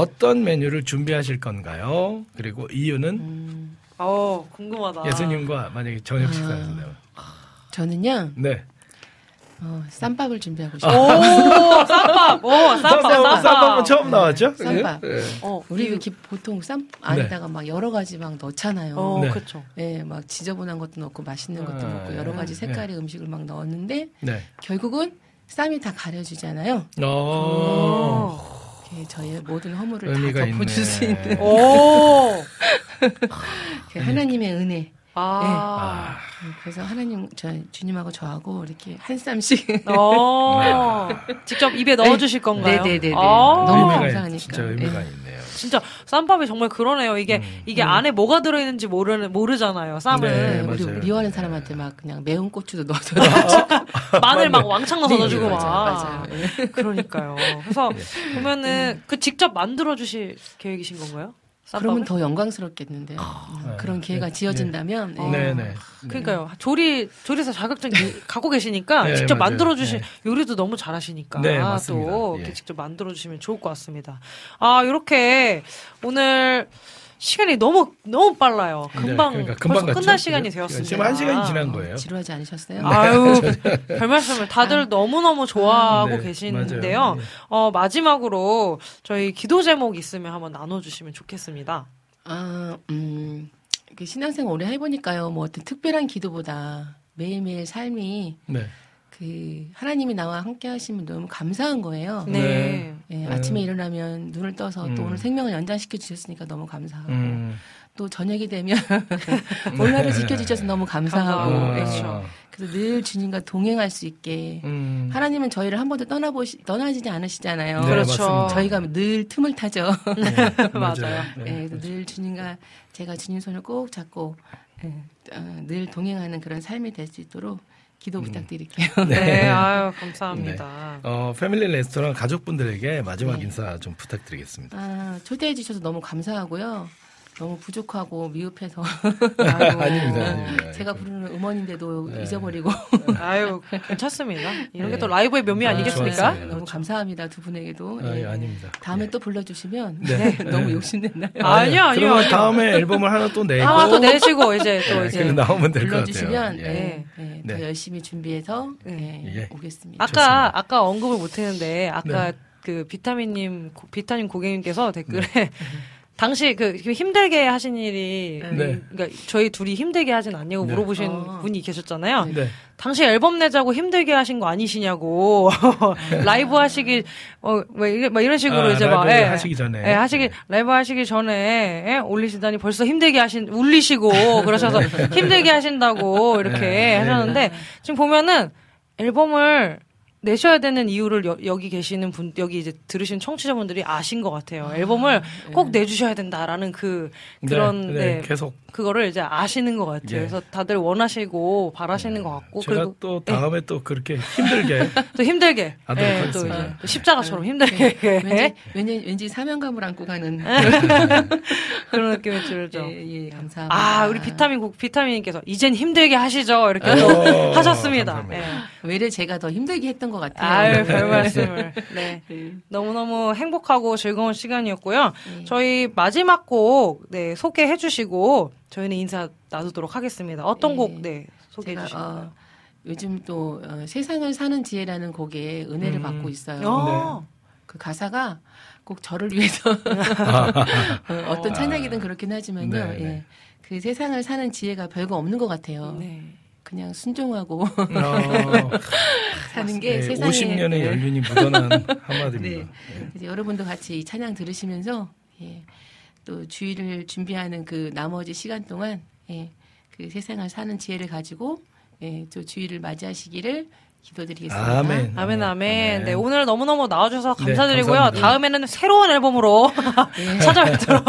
어떤 메뉴를 준비하실 건가요? 그리고 이유는 어 궁금하다. 예수님과 만약에 저녁 식사를 하신다면. 저는요 네. 어, 쌈밥을 준비하고 오 싶어요. 쌈밥. 오 쌈밥 쌈밥, 쌈밥. 쌈밥은 처음 나왔죠? 쌈밥. 네. 어 우리 이거- 이렇게 보통 쌈 안에다가 막 여러 가지 막 넣잖아요. 어 네. 그렇죠. 예, 막 지저분한 것도 넣고 맛있는 것도 아, 넣고 여러 가지 네. 색깔의 음식을 막 넣었는데 네. 결국은 쌈이 다 가려주잖아요. 어. 이렇게 저의 모든 허물을 다 덮어줄 수 있네. 있는 오. 그 하나님의 은혜. 아. 음, 그래서 하나님, 저 주님하고 저하고 이렇게 한 쌈씩. 어. 직접 입에 넣어주실 건가요? 네네네네. 아. 너무 의미가 감사하니까. 진짜 의미가 네. 있네요. 진짜 쌈밥이 정말 그러네요. 이게 음. 이게 안에 뭐가 들어있는지 모르는 모르잖아요. 쌈을 네, 우리 맞아요. 미워하는 사람한테 막 그냥 매운 고추도 넣어서 마늘 막 왕창 넣어서 네, 넣어주고 맞아요, 막. 맞아요. 네. 그러니까요. 그래서 보면은 그 직접 만들어 주실 계획이신 건가요? 그러면 더 영광스럽겠는데요. 음, 그런 기회가 네. 지어진다면 네. 네, 네. 그러니까요. 조리 조리사 자격증 갖고 계시니까 네, 직접. 만들어 주신 네. 요리도 너무 잘하시니까 네, 맞습니다. 또 예. 이렇게 직접 만들어 주시면 좋을 것 같습니다. 아, 이렇게 오늘 시간이 너무 너무 빨라요. 네, 금방 그러니까 금방 벌써? 끝날 시간이? 되었습니다. 지금 한 시간이 지난 거예요. 지루하지 않으셨어요? 아유, 별 말씀을 다들 너무 너무 좋아하고 네, 계시는데요. 맞아요. 예. 어, 마지막으로 저희 기도 제목 있으면 한번 나눠주시면 좋겠습니다. 아, 음, 그 신앙생활 오래 해보니까요, 뭐 어떤 특별한 기도보다 매일매일 삶이 네. 그 하나님이 나와 함께 하시면 너무 감사한 거예요. 네. 예, 네. 아침에 일어나면 눈을 떠서 또 음. 오늘 생명을 연장시켜 주셨으니까 너무 감사하고 음. 또 저녁이 되면 몰라를 지켜 주셔서 너무 감사하고 예. 그렇죠. 그래서 늘 주님과 동행할 수 있게 음. 하나님은 저희를 한 번도 떠나보시 떠나지지 않으시잖아요. 네, 그렇죠. 맞습니다. 저희가 늘 틈을 타죠. 맞아요. 네. 예, 그래서 늘 주님과 제가 주님 손을 꼭 잡고 예, 어, 늘 동행하는 그런 삶이 될 수 있도록 기도 부탁드릴게요. 네, 아유, 감사합니다. 어, 패밀리 레스토랑 가족분들에게 마지막 네. 인사 좀 부탁드리겠습니다. 아, 초대해 주셔서 너무 감사하고요. 너무 부족하고 미흡해서. 아닙니다, 아닙니다. 제가 부르는 음원인데도 네. 잊어버리고 아유, 괜찮습니다. 이런 게 네. 또 라이브의 묘미 아, 아니겠습니까? 좋았어요. 너무 감사합니다 두 분에게도. 아, 예. 예, 아닙니다. 다음에 예. 또 불러주시면 네. 너무 욕심냈나요? 아니요, 아니요. 그러면 아니요. 다음에 앨범을 하나 또 내고 하나 또 내시고 이제 또 네, 이제 나오면 될 것 같아요. 불러주시면 예. 예, 예, 더 네. 열심히 준비해서 네. 예, 예. 오겠습니다. 아까 좋습니다. 아까 언급을 못했는데 아까 네. 그 비타민님 고- 비타민 고객님께서 댓글에 네. 당시 그 힘들게 하신 일이 네. 그러니까 저희 둘이 힘들게 하진 않냐고 네. 물어보신 어. 분이 계셨잖아요. 네. 당시 앨범 내자고 힘들게 하신 거 아니시냐고 라이브 하시기 어뭐 이게 막 이런 식으로 아, 이제 막 예. 하시기 전에. 예, 하시기 라이브 하시기 전에 예, 올리시다니 벌써 힘들게 하신 울리시고 그러셔서 힘들게 하신다고 이렇게 네. 하셨는데 지금 보면은 앨범을 내셔야 되는 이유를 여, 기 계시는 분 여기 이제 들으신 청취자분들이 아신 것 같아요. 앨범을 꼭 내주셔야 된다라는 그 그런 네, 네, 네, 계속 그거를 이제 아시는 것 같아요. 예. 그래서 다들 원하시고 바라시는 것 같고 제가 그리고 또 다음에 또 그렇게 힘들게 또 힘들게 예, 또. 이제 또 십자가처럼 힘들게 왠지, 왠지 왠지 사명감을 안고 가는 그런 느낌이 들죠. 예, 예, 감사합니다. 아, 우리 비타민 국 비타민님께서 이젠 힘들게 하시죠 이렇게 오, 하셨습니다. 예. 외래 제가 더 힘들게 했던 것 같아요. 아유, 별 말씀을. 네. 네. 너무너무 행복하고 즐거운 시간이었고요. 네. 저희 마지막 곡, 네, 소개해 주시고, 저희는 인사 나누도록 하겠습니다. 어떤 네. 곡, 네, 소개해 주시나요? 어, 요즘 또 어, 세상을 사는 지혜라는 곡에 은혜를 음. 받고 있어요. 어, 그 가사가 꼭 저를 위해서 어, 어떤 찬양이든 그렇긴 하지만요. 네, 네. 예. 그 세상을 사는 지혜가 별거 없는 것 같아요. 네. 그냥 순종하고 어, 사는 게 네, 세상에 50년의 예. 연륜이 묻어난 한마디입니다. 네. 그래서 여러분도 같이 이 찬양 들으시면서 예. 또 주일을 준비하는 그 나머지 시간 동안 예. 그 세상을 사는 지혜를 가지고 예. 또 주일을 맞이하시기를 기도드리겠습니다. 아멘. 아멘, 아멘. 아멘. 네, 오늘 너무너무 나와주셔서 네, 감사드리고요. 감사합니다. 다음에는 새로운 앨범으로 찾아뵙도록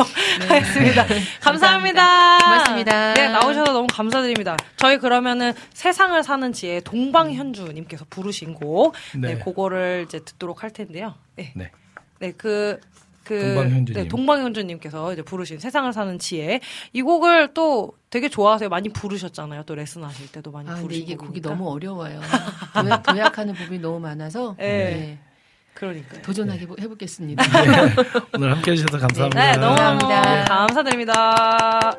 하겠습니다. 감사합니다. 고맙습니다. 네, 나오셔서 너무 감사드립니다. 저희 그러면은 세상을 사는 지혜 동방현주님께서 부르신 곡, 네, 네. 그거를 이제 듣도록 할 텐데요. 네. 네. 네, 그, 그, 동방현주님. 네, 동방현주님께서 이제 부르신 세상을 사는 지혜. 이 곡을 또 되게 좋아하세요. 많이 부르셨잖아요. 또 레슨 하실 때도 많이 아, 근데 부르시고. 이게 곡이 너무 어려워요. 도약, 도약하는 부분이 너무 많아서 네. 네. 그러니까요. 도전하게 해- 해보겠습니다. 오늘 함께 해주셔서 감사합니다. 네, 너무너무 감사합니다. 감사드립니다.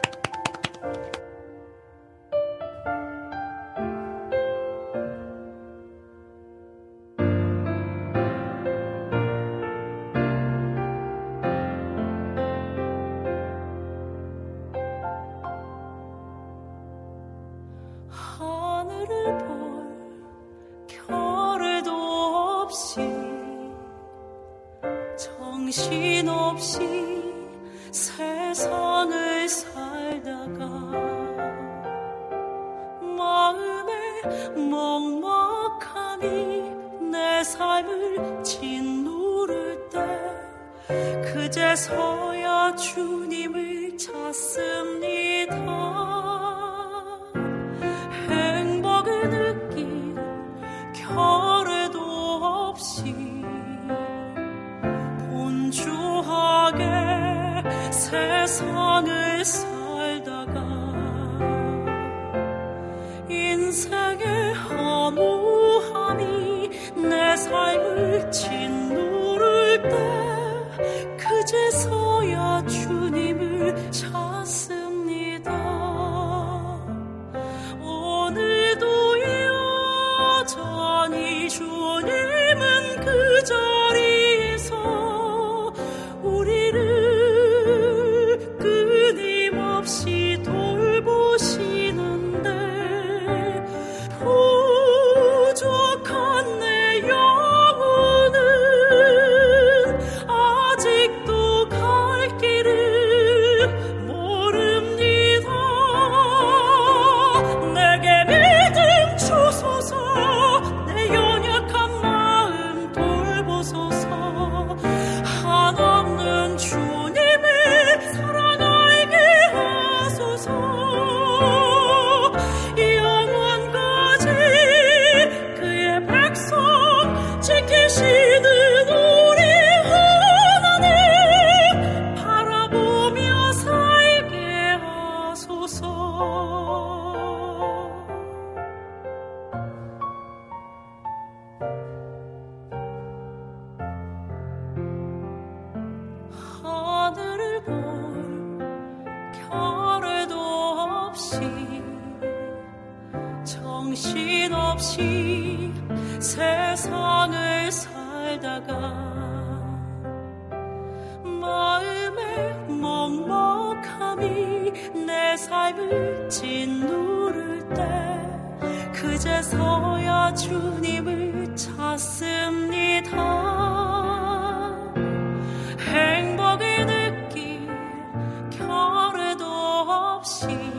없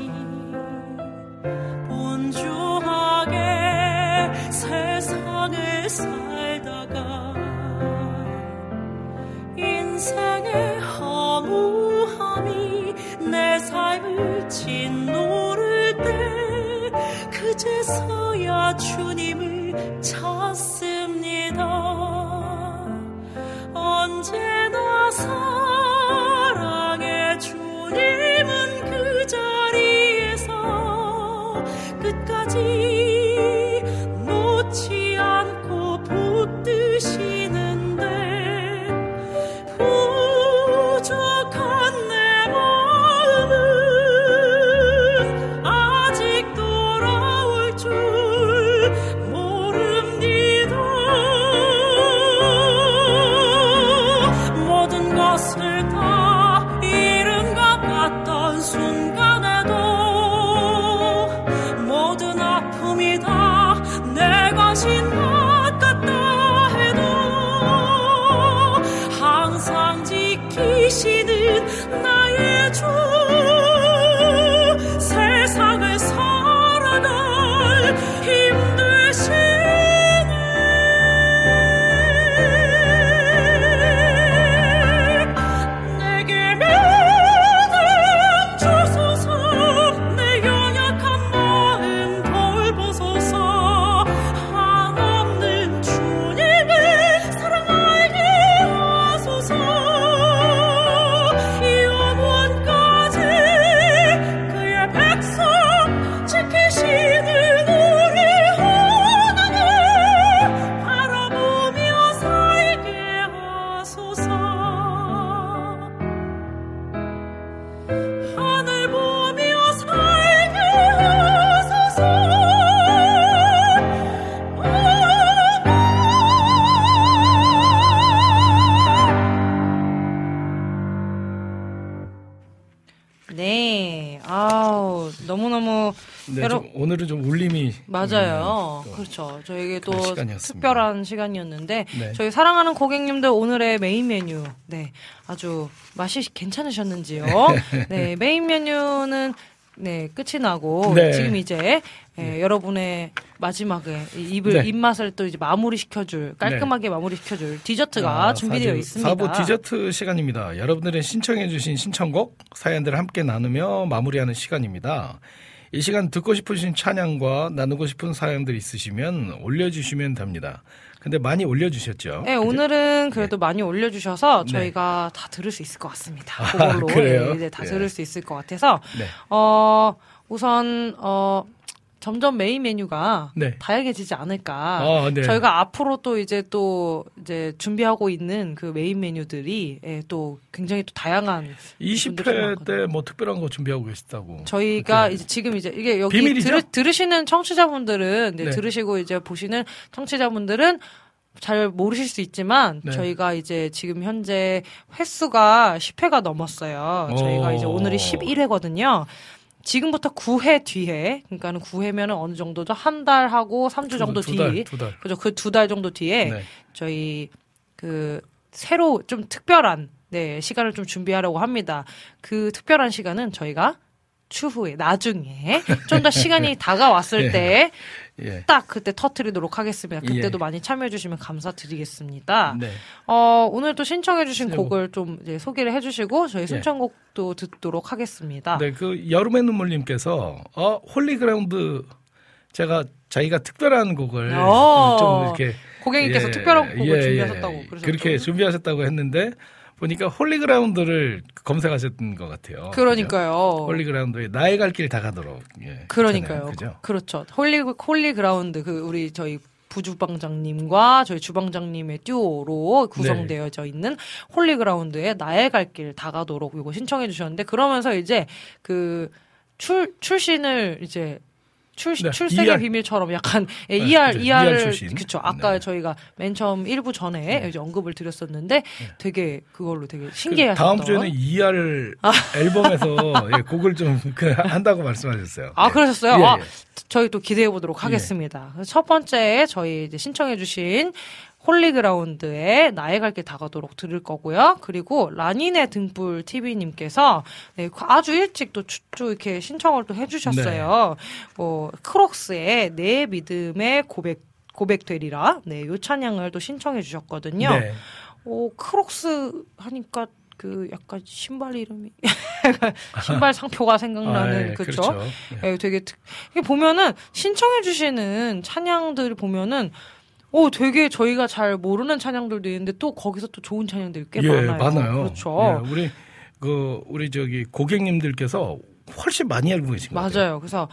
저에게 또 시간이었습니다. 특별한 시간이었는데 네. 저희 사랑하는 고객님들 오늘의 메인 메뉴 네 아주 맛이 괜찮으셨는지요? 네 메인 메뉴는 네 끝이 나고 네. 지금 이제 예, 여러분의 마지막에 이 입을 네. 입맛을 또 이제 마무리 시켜줄 깔끔하게 마무리 시켜줄 디저트가 아, 준비되어 사부- 있습니다. 사부 디저트 시간입니다. 여러분들의 신청해주신 신청곡 사연들을 함께 나누며 마무리하는 시간입니다. 이 시간 듣고 싶으신 찬양과 나누고 싶은 사연들 있으시면 올려주시면 됩니다. 근데 많이 올려주셨죠? 네, 오늘은 그래도 많이 올려주셔서 네. 저희가 다 들을 수 있을 것 같습니다. 아, 그걸로 그래요? 예, 이제 다 예. 들을 수 있을 것 같아서 네. 어 우선 어 점점 메인 메뉴가 네. 다양해지지 않을까. 아, 네. 저희가 앞으로 또 이제 또 이제 준비하고 있는 그 메인 메뉴들이 예, 또 굉장히 또 다양한 분들이 20회 때 뭐 특별한 거 준비하고 계시다고. 저희가. 이제 지금 이제 이게 여기 비밀이죠? 들으, 들으시는 청취자분들은 네, 네. 들으시고 이제 보시는 청취자분들은 잘 모르실 수 있지만 네. 저희가 이제 지금 현재 횟수가 10회가 넘었어요. 저희가 이제 오. 오늘이 11회거든요. 지금부터 9회 뒤에 그러니까는 9회면은 어느 정도죠? 한 달 하고 3주 정도 두 뒤. 달, 두 달. 그죠? 그 두 달 정도 뒤에 네. 저희 그 새로 좀 특별한 네, 시간을 좀 준비하려고 합니다. 그 특별한 시간은 저희가 추후에 나중에 좀 더 시간이 다가왔을 예. 때 예. 딱 그때 터트리도록 하겠습니다. 그때도 예. 많이 참여해 주시면 감사드리겠습니다. 네. 어, 오늘 또 신청해 주신 신청곡. 곡을 좀 이제 소개를 해 주시고 저희 예. 신청곡도 듣도록 하겠습니다. 네, 그 여름의 눈물님께서 어 홀리그라운드 제가 자기가 특별한 곡을 어. 좀 이렇게 고객님께서 예, 특별한 곡을 예, 준비하셨다고 예. 그러셨죠. 그렇게 준비하셨다고 했는데 보니까 홀리그라운드를 검색하셨던 것 같아요. 그러니까요. 홀리그라운드에 나의 갈 길 다 가도록. 예, 그러니까요. 그죠? 그렇죠. 홀리 홀리 그라운드 그 우리 저희 부주방장님과 저희 주방장님의 듀오로 구성되어져 있는 홀리 그라운드의 나의 갈 길 다 가도록 이거 신청해 주셨는데 그러면서 이제 그 출 출신을 이제 출 네, 출생의 ER. 비밀처럼 약간 예, 네, ER 이제 ER ER. 그쵸 아까 네. 저희가 맨 처음 일부 전에 이제 언급을 드렸었는데 되게 그걸로 되게 그 신기해하셨던 다음 주에는 ER 앨범에서 예, 곡을 좀 그, 한다고 말씀하셨어요. 아, 예. 그러셨어요? 예, 아, 예. 저희 또 기대해 보도록 하겠습니다. 그래서 첫 번째 저희 이제 신청해 주신 홀리그라운드의 나의 갈 길 다가도록 들을 거고요. 그리고 라니네 등불 TV님께서 네, 아주 일찍 또, 추- 또 이렇게 신청을 또 해주셨어요. 어, 크록스의 내 믿음의 고백 고백되리라. 네, 요 찬양을 또 신청해 주셨거든요. 네. 오, 크록스 하니까 그 약간 신발 이름이 신발 상표가 생각나는 아, 예, 그쵸? 그렇죠. 예. 예, 되게 특, 보면은 신청해 주시는 찬양들 보면은 오 되게 저희가 잘 모르는 찬양들도 있는데 또 거기서 또 좋은 찬양들이 꽤 예, 많아요. 그렇죠. 예, 우리 그 우리 저기 고객님들께서 훨씬 많이 알고 계신 것 같아요. 맞아요. 그래서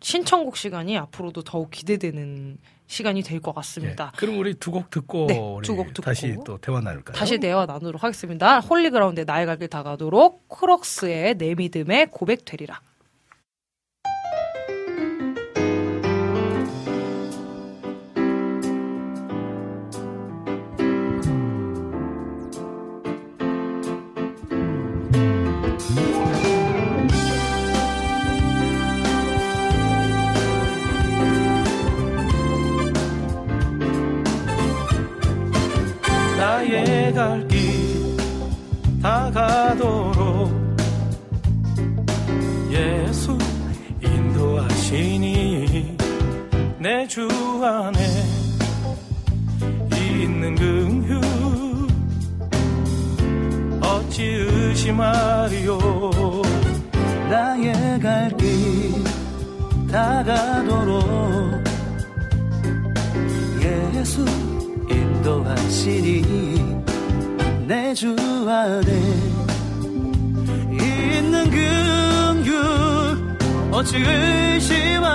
신청곡 시간이 앞으로도 더욱 기대되는 시간이 될것 예. 같습니다. 그럼 우리 두 곡 듣고 네, 두곡 듣고 다시 또 대화 나눌까요? 다시 대화 나누도록 하겠습니다. 홀리그라운드의 나의 갈 길 다가도록 크록스의 내 믿음의 고백 되리라. 갈 길 다 가도록 예수 인도하시니 내 주 안에 있는 긍휼 어찌 의심하리요? 나의 갈 길 다가도록 예수 인도하시니 내 주 안에 있는 긍휼 어찌 의심하리요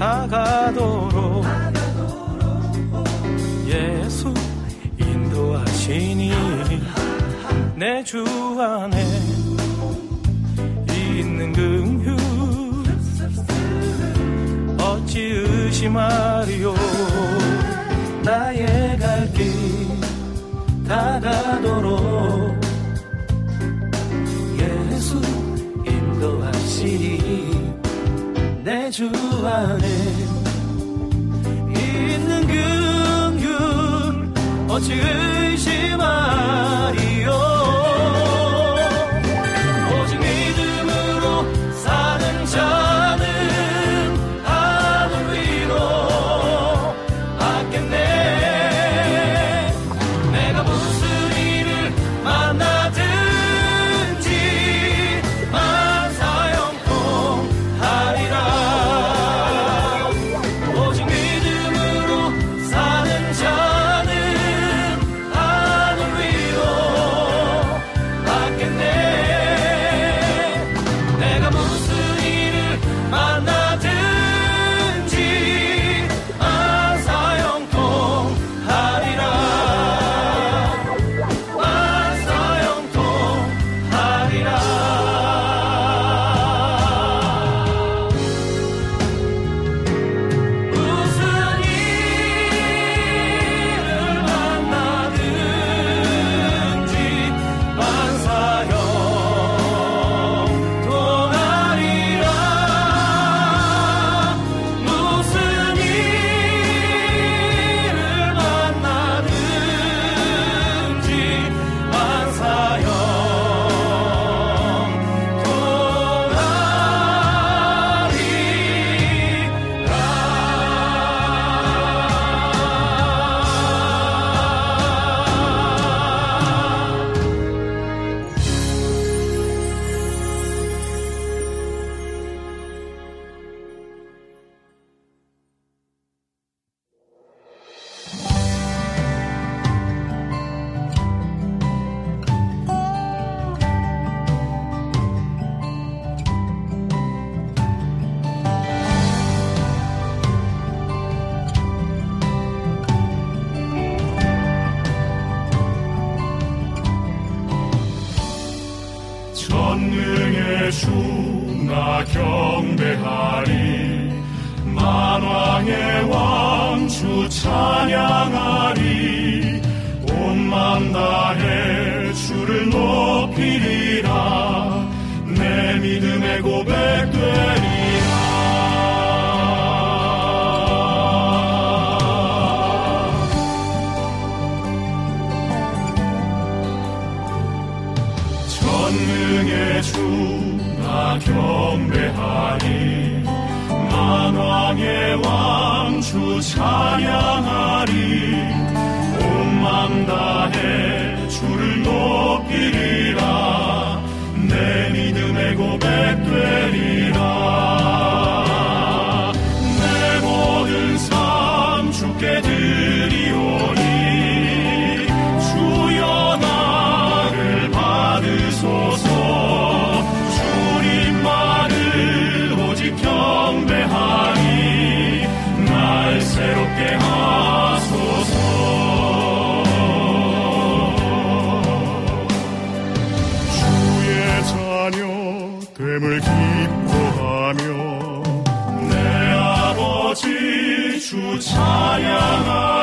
다가도록 예수 인도하시니 내 주 안에 있는 긍휼 어찌 의심하리요? 나의 갈 길 다가도록 주 안에 있는 긍휼 어찌 의심하리? 주 찬양하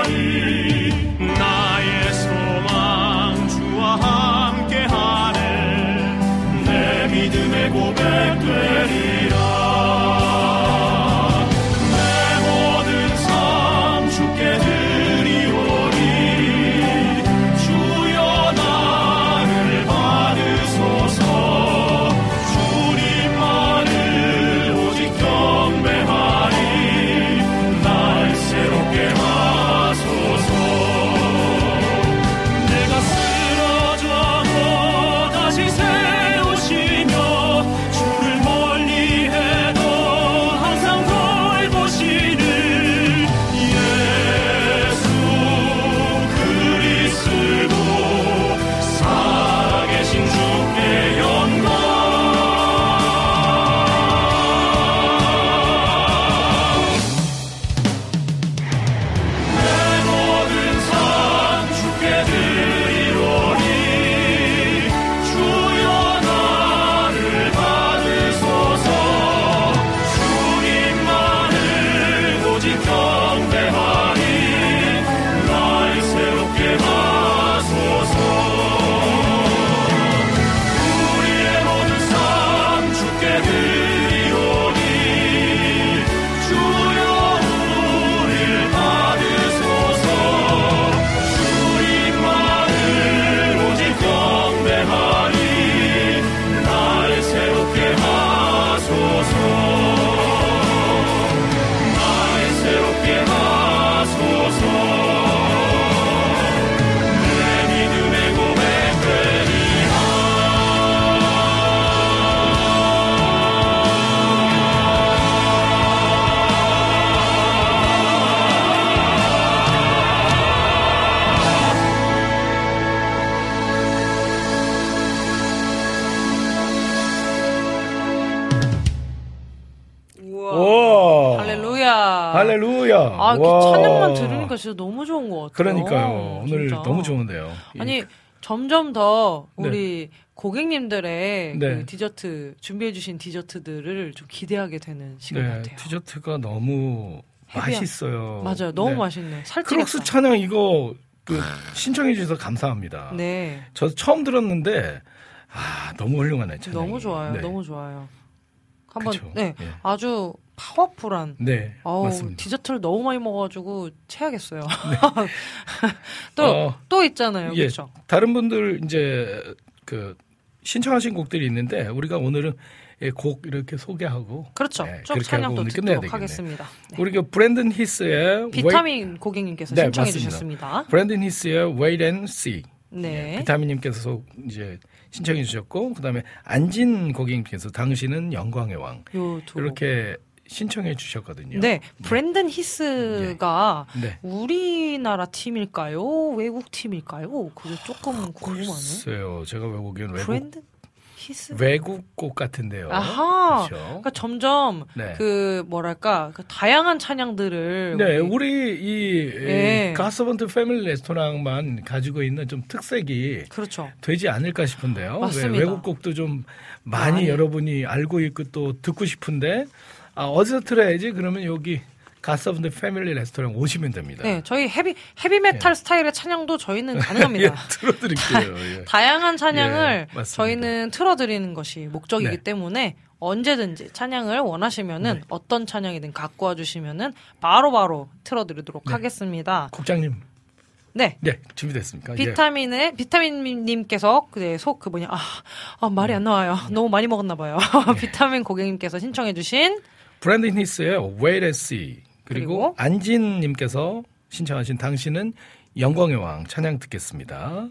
아, 그 와. 찬양만 들으니까 진짜 너무 좋은 것 같아요. 그러니까요. 오늘 진짜. 너무 좋은데요. 아니 점점 더 네. 우리 고객님들의 네. 그 디저트 준비해 주신 디저트들을 좀 기대하게 되는 시간 네, 같아요. 디저트가 너무 헤비한- 맛있어요. 맞아요, 너무 네. 맛있네. 살찌 크록스 찬양 이거 그 신청해 주셔서 감사합니다. 네, 저도 처음 들었는데 아 너무 훌륭하네 찬양. 너무 좋아요, 네. 너무 좋아요. 한번 그쵸. 네, 예. 아주 파워풀한. 네 어우, 맞습니다. 디저트를 너무 많이 먹어가지고 체하겠어요. 또 또 어, 있잖아요, 예, 그렇죠? 다른 분들 이제 그 신청하신 곡들이 있는데 우리가 오늘은 예, 곡 이렇게 소개하고 그렇죠. 네, 쭉 찬양도 듣도록. 하겠습니다. 네. 우리 그 브랜든 히스의 비타민 고객님께서 네, 신청해 맞습니다. 주셨습니다. 브랜든 히스의 Wait and See. 네. 예, 비타민님께서 이제 신청해 주셨고 그다음에 안진 고객님께서 당신은 영광의 왕. 이렇게 신청해 주셨거든요. 네, 브랜든 히스가 네. 우리나라 팀일까요? 외국 팀일까요? 그게 조금 궁금하네. 글쎄요. 제가 외국인 외국 브랜든 히스? 외국 곡 같은데요. 아하. 그렇죠. 그러니까 점점 네. 그 뭐랄까 그 다양한 찬양들을 네, 우리- 우리 이 예. 가스번트 패밀리 레스토랑만 가지고 있는 좀 특색이 그렇죠. 되지 않을까 싶은데요. 맞습니다. 네, 외국 곡도 좀 많이, 많이. 여러분이 알고 있고 또 듣고 싶은데 아, 어디서 들어야지? 그러면 여기 갓서번트 패밀리 레스토랑 오시면 됩니다. 네, 저희 헤비 헤비 메탈 스타일의 찬양도 저희는 가능합니다. 예, 들어드릴게요. 예. 다양한 찬양을 예. 저희는 틀어드리는 것이 목적이기 네. 때문에 언제든지 찬양을 원하시면은 어떤 찬양이든 갖고 와주시면은 바로 바로 틀어드리도록 네. 하겠습니다. 국장님, 네. 네 준비됐습니까? 예. 비타민의 비타민님께서 그속 그 뭐냐 아, 아, 말이 안 나와요. 너무 많이 먹었나 봐요. 비타민 고객님께서 신청해주신 브랜든 히스의 Wait and See 그리고, 그리고 안진님께서 신청하신 당신은 영광의 왕 찬양 듣겠습니다.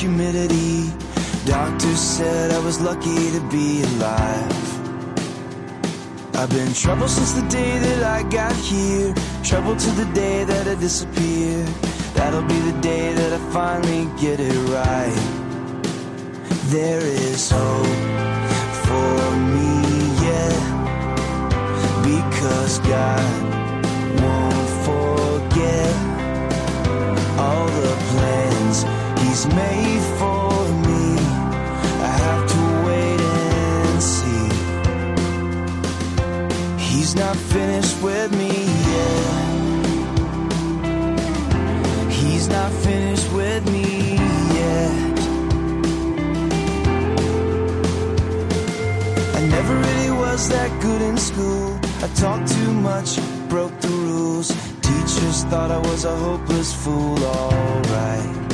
humidity. Doctors said I was lucky to be alive. I've been trouble since the day that I got here. Trouble to the day that I disappear. That'll be the day that I finally get it right. There is hope for me, yeah. Because God won't forget all the plans made for me. I have to wait and see. He's not finished with me yet. He's not finished with me yet. I never really was that good in school. I talked too much, broke the rules. Teachers thought I was a hopeless fool, alright.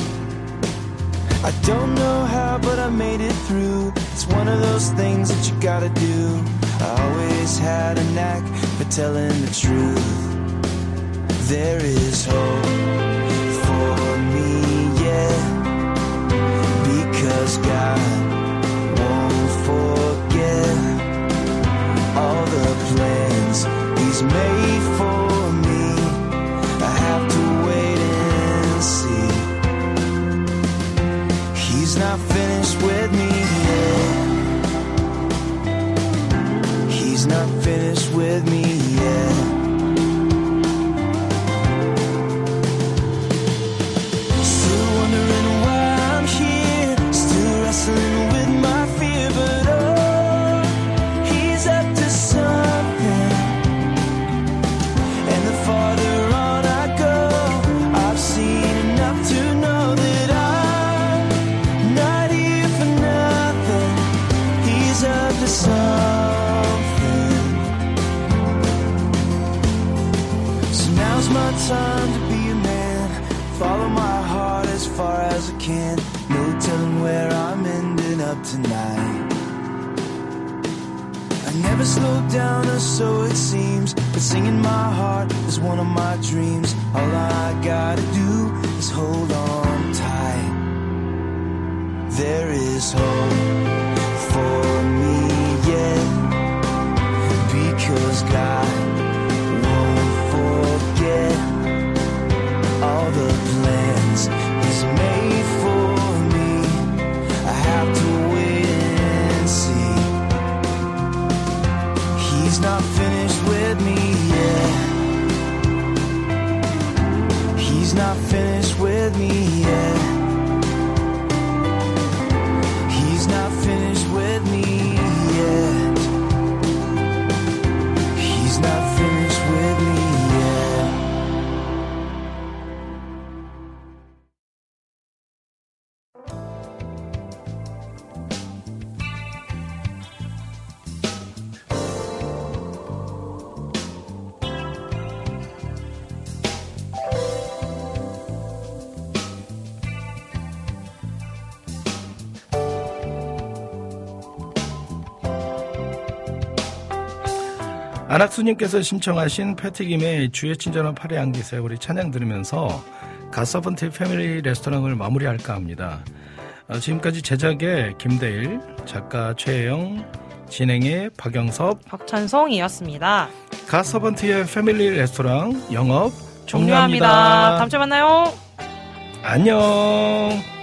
I don't know how, but I made it through. It's one of those things that you gotta do. I always had a knack for telling the truth. There is hope for me, yeah, because God. with me. 안학수님께서 신청하신 패티김의 주의 친절한 파리 안기세 우리 찬양 들으면서 가서번트 패밀리 레스토랑을 마무리할까 합니다. 어, 지금까지 제작의 김대일, 작가 최혜영, 진행의 박영섭, 박찬성이었습니다. 가서번트의 패밀리 레스토랑 영업 종료합니다. 종료합니다. 다음 주에 만나요. 안녕.